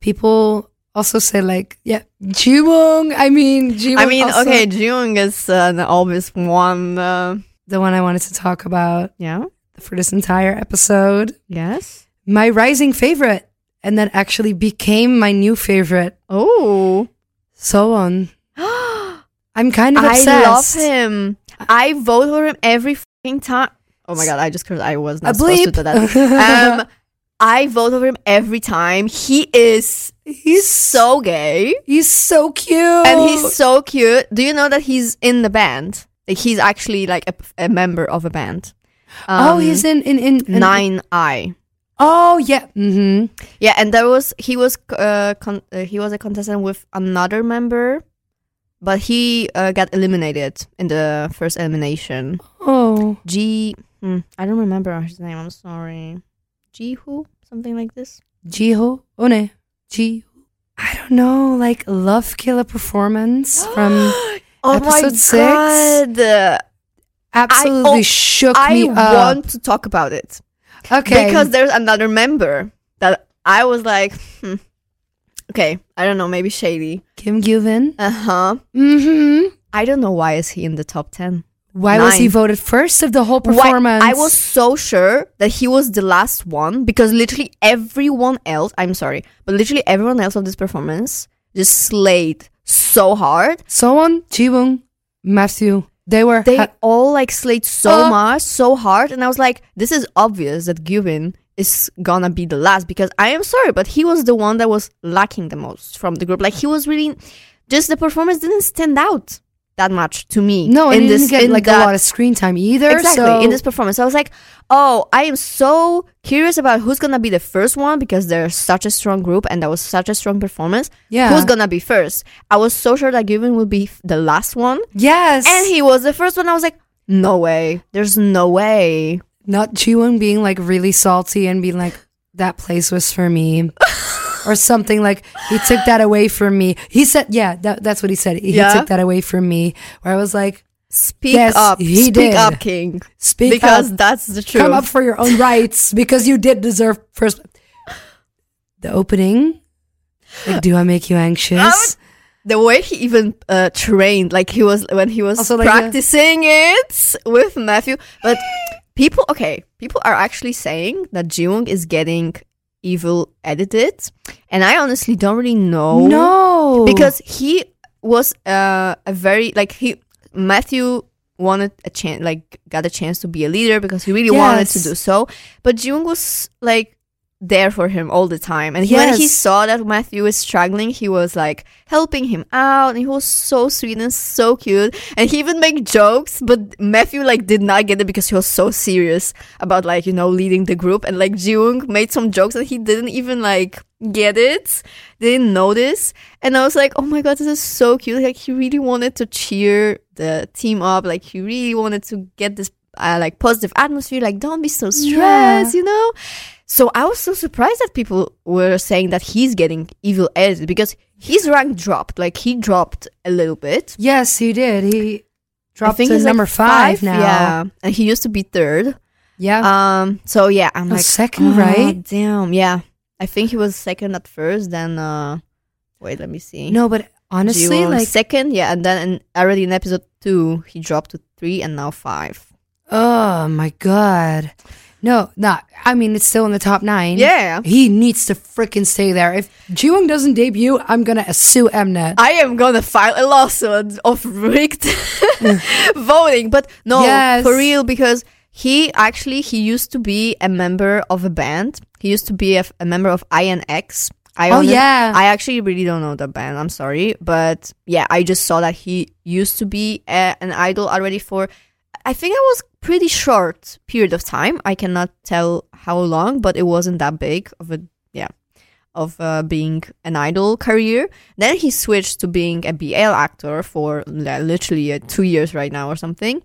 people also say like, yeah, Jiwoong. I mean, Jiwoong. I mean, also- okay, Jung is uh, the obvious one. Uh, the one I wanted to talk about yeah. for this entire episode, Yes. my rising favorite, and that actually became my new favorite. Oh. So on. (gasps) I'm kind of I obsessed. love him. I vote for him every fucking time. Oh my god, I just cursed. I was not supposed to do that. (laughs) Um, I vote for him every time. He is He's so gay he's so cute, and he's so cute. Do you know that he's in the band? Like he's actually like a, a member of a band. oh, Um, he's in in in, in Nine I. Oh yeah. Mm-hmm. Yeah, and there was he was uh, con- uh he was a contestant with another member, but he uh, got eliminated in the first elimination. Oh, G, hmm, I don't remember his name. I'm sorry. Who something like this. Jiho One Ji. I don't know, like Love Killa performance (gasps) from oh Episode my six? god! absolutely oh, shook I me up. want to talk about it okay, because there's another member that I was like, hmm, okay, I don't know, maybe shady. Kim Gyuvin. Uh huh. Mm-hmm. I don't know why is he in the top ten. Why was he voted first of the whole Why- performance? I was so sure that he was the last one because literally everyone else, I'm sorry, but literally everyone else of this performance just slayed so hard. so on Jiwoong, Matthew. They were They ha- all like slayed so Uh. much, so hard. And I was like, this is obvious that Gyuvin is gonna be the last because I am sorry, but he was the one that was lacking the most from the group. Like he was really, just the performance didn't stand out that much to me. no, and in this didn't get in like that- a lot of screen time either. Exactly so in this performance. I was like, oh, I am so curious about who's gonna be the first one because they're such a strong group and that was such a strong performance. yeah, Who's gonna be first? I was so sure that Gyuvin would be the last one, yes, and he was the first one. I was like, no way. There's no way. not Jiwoong being like really salty and being like that place was for me. (laughs) Or something like he took that away from me. He said, "Yeah, that, that's what he said. He Yeah? took that away from me." Where I was like, Speak Yes, up. he Speak did. up, King. "Speak because up, that's the truth. come up for your own rights because you did deserve first. The opening, like, do I make you anxious? the way he even uh, trained, like he was when he was Also, like, practicing it with Matthew. But people, okay, people are actually saying that Jiwoong is getting evil edited, and I honestly don't really know. no, because he was uh, a very like he Matthew wanted a chance, like got a chance to be a leader because he really wanted to do so, but Jung was like there for him all the time. And he, when he saw that Matthew was struggling, he was like helping him out, and he was so sweet and so cute. And he even made jokes, but Matthew like did not get it because he was so serious about like you know leading the group. And like Jung made some jokes and he didn't even like get it, didn't notice. And I was like, oh my god, this is so cute. Like he really wanted to cheer the team up. Like he really wanted to get this uh, like positive atmosphere. Like don't be so stressed, you know. So I was so surprised that people were saying that he's getting evil edited because his rank dropped. Like he dropped a little bit. yes, he did. He I dropped think to he's like number five, now. Yeah, and he used to be third. Yeah, Um. So yeah, I'm Oh, like second, "Oh, right? Damn. Yeah, I think he was second at first. Then uh, wait, let me see. no, but honestly, Jiwoong like, second, yeah, and then in, already in episode two he dropped to three and now five. oh my god, No, not. I mean, it's still in the top nine. Yeah. He needs to freaking stay there. If Jiwoong doesn't debut, I'm gonna sue Mnet. I am gonna file a lawsuit of rigged (laughs) voting, but no, Yes. for real, because he actually he used to be a member of a band. He used to be a, a member of INX. I Oh, yeah. I actually really don't know the band. I'm sorry, but yeah, I just saw that he used to be a, an idol already for. I think it was pretty short period of time. I cannot tell how long, but it wasn't that big of a yeah of uh, being an idol career. Then he switched to being a BL actor for literally uh, two years right now or something.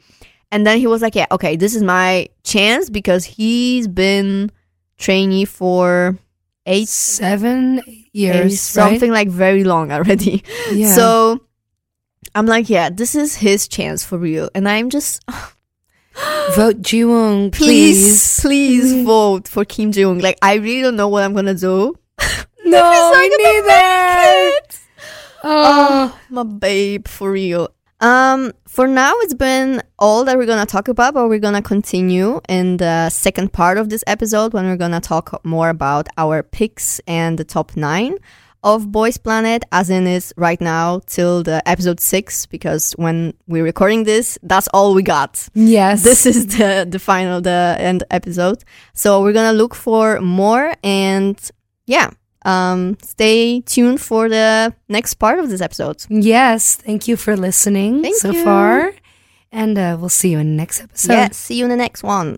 And then he was like, yeah, okay, this is my chance because he's been trainee for eight Seven years, something like very long already. (laughs) Yeah. So I'm like, yeah, this is his chance for real. And I'm just, (gasps) vote Jiwoong, please, please. please Mm. vote for Kim Jong. Like, I really don't know what I'm gonna do. (laughs) No, me not neither. it. (laughs) Oh, my babe for real um for now it's been all that we're gonna talk about but we're gonna continue in the second part of this episode when we're gonna talk more about our picks and the top nine of boys planet as in is right now till the episode six because when we're recording this that's all we got yes. (laughs) this is the the final the end episode so we're gonna look for more and yeah um stay tuned for the next part of this episode Yes. Thank you for listening Thank so you. far. And uh, we'll see you in the next episode. yeah see you in the next one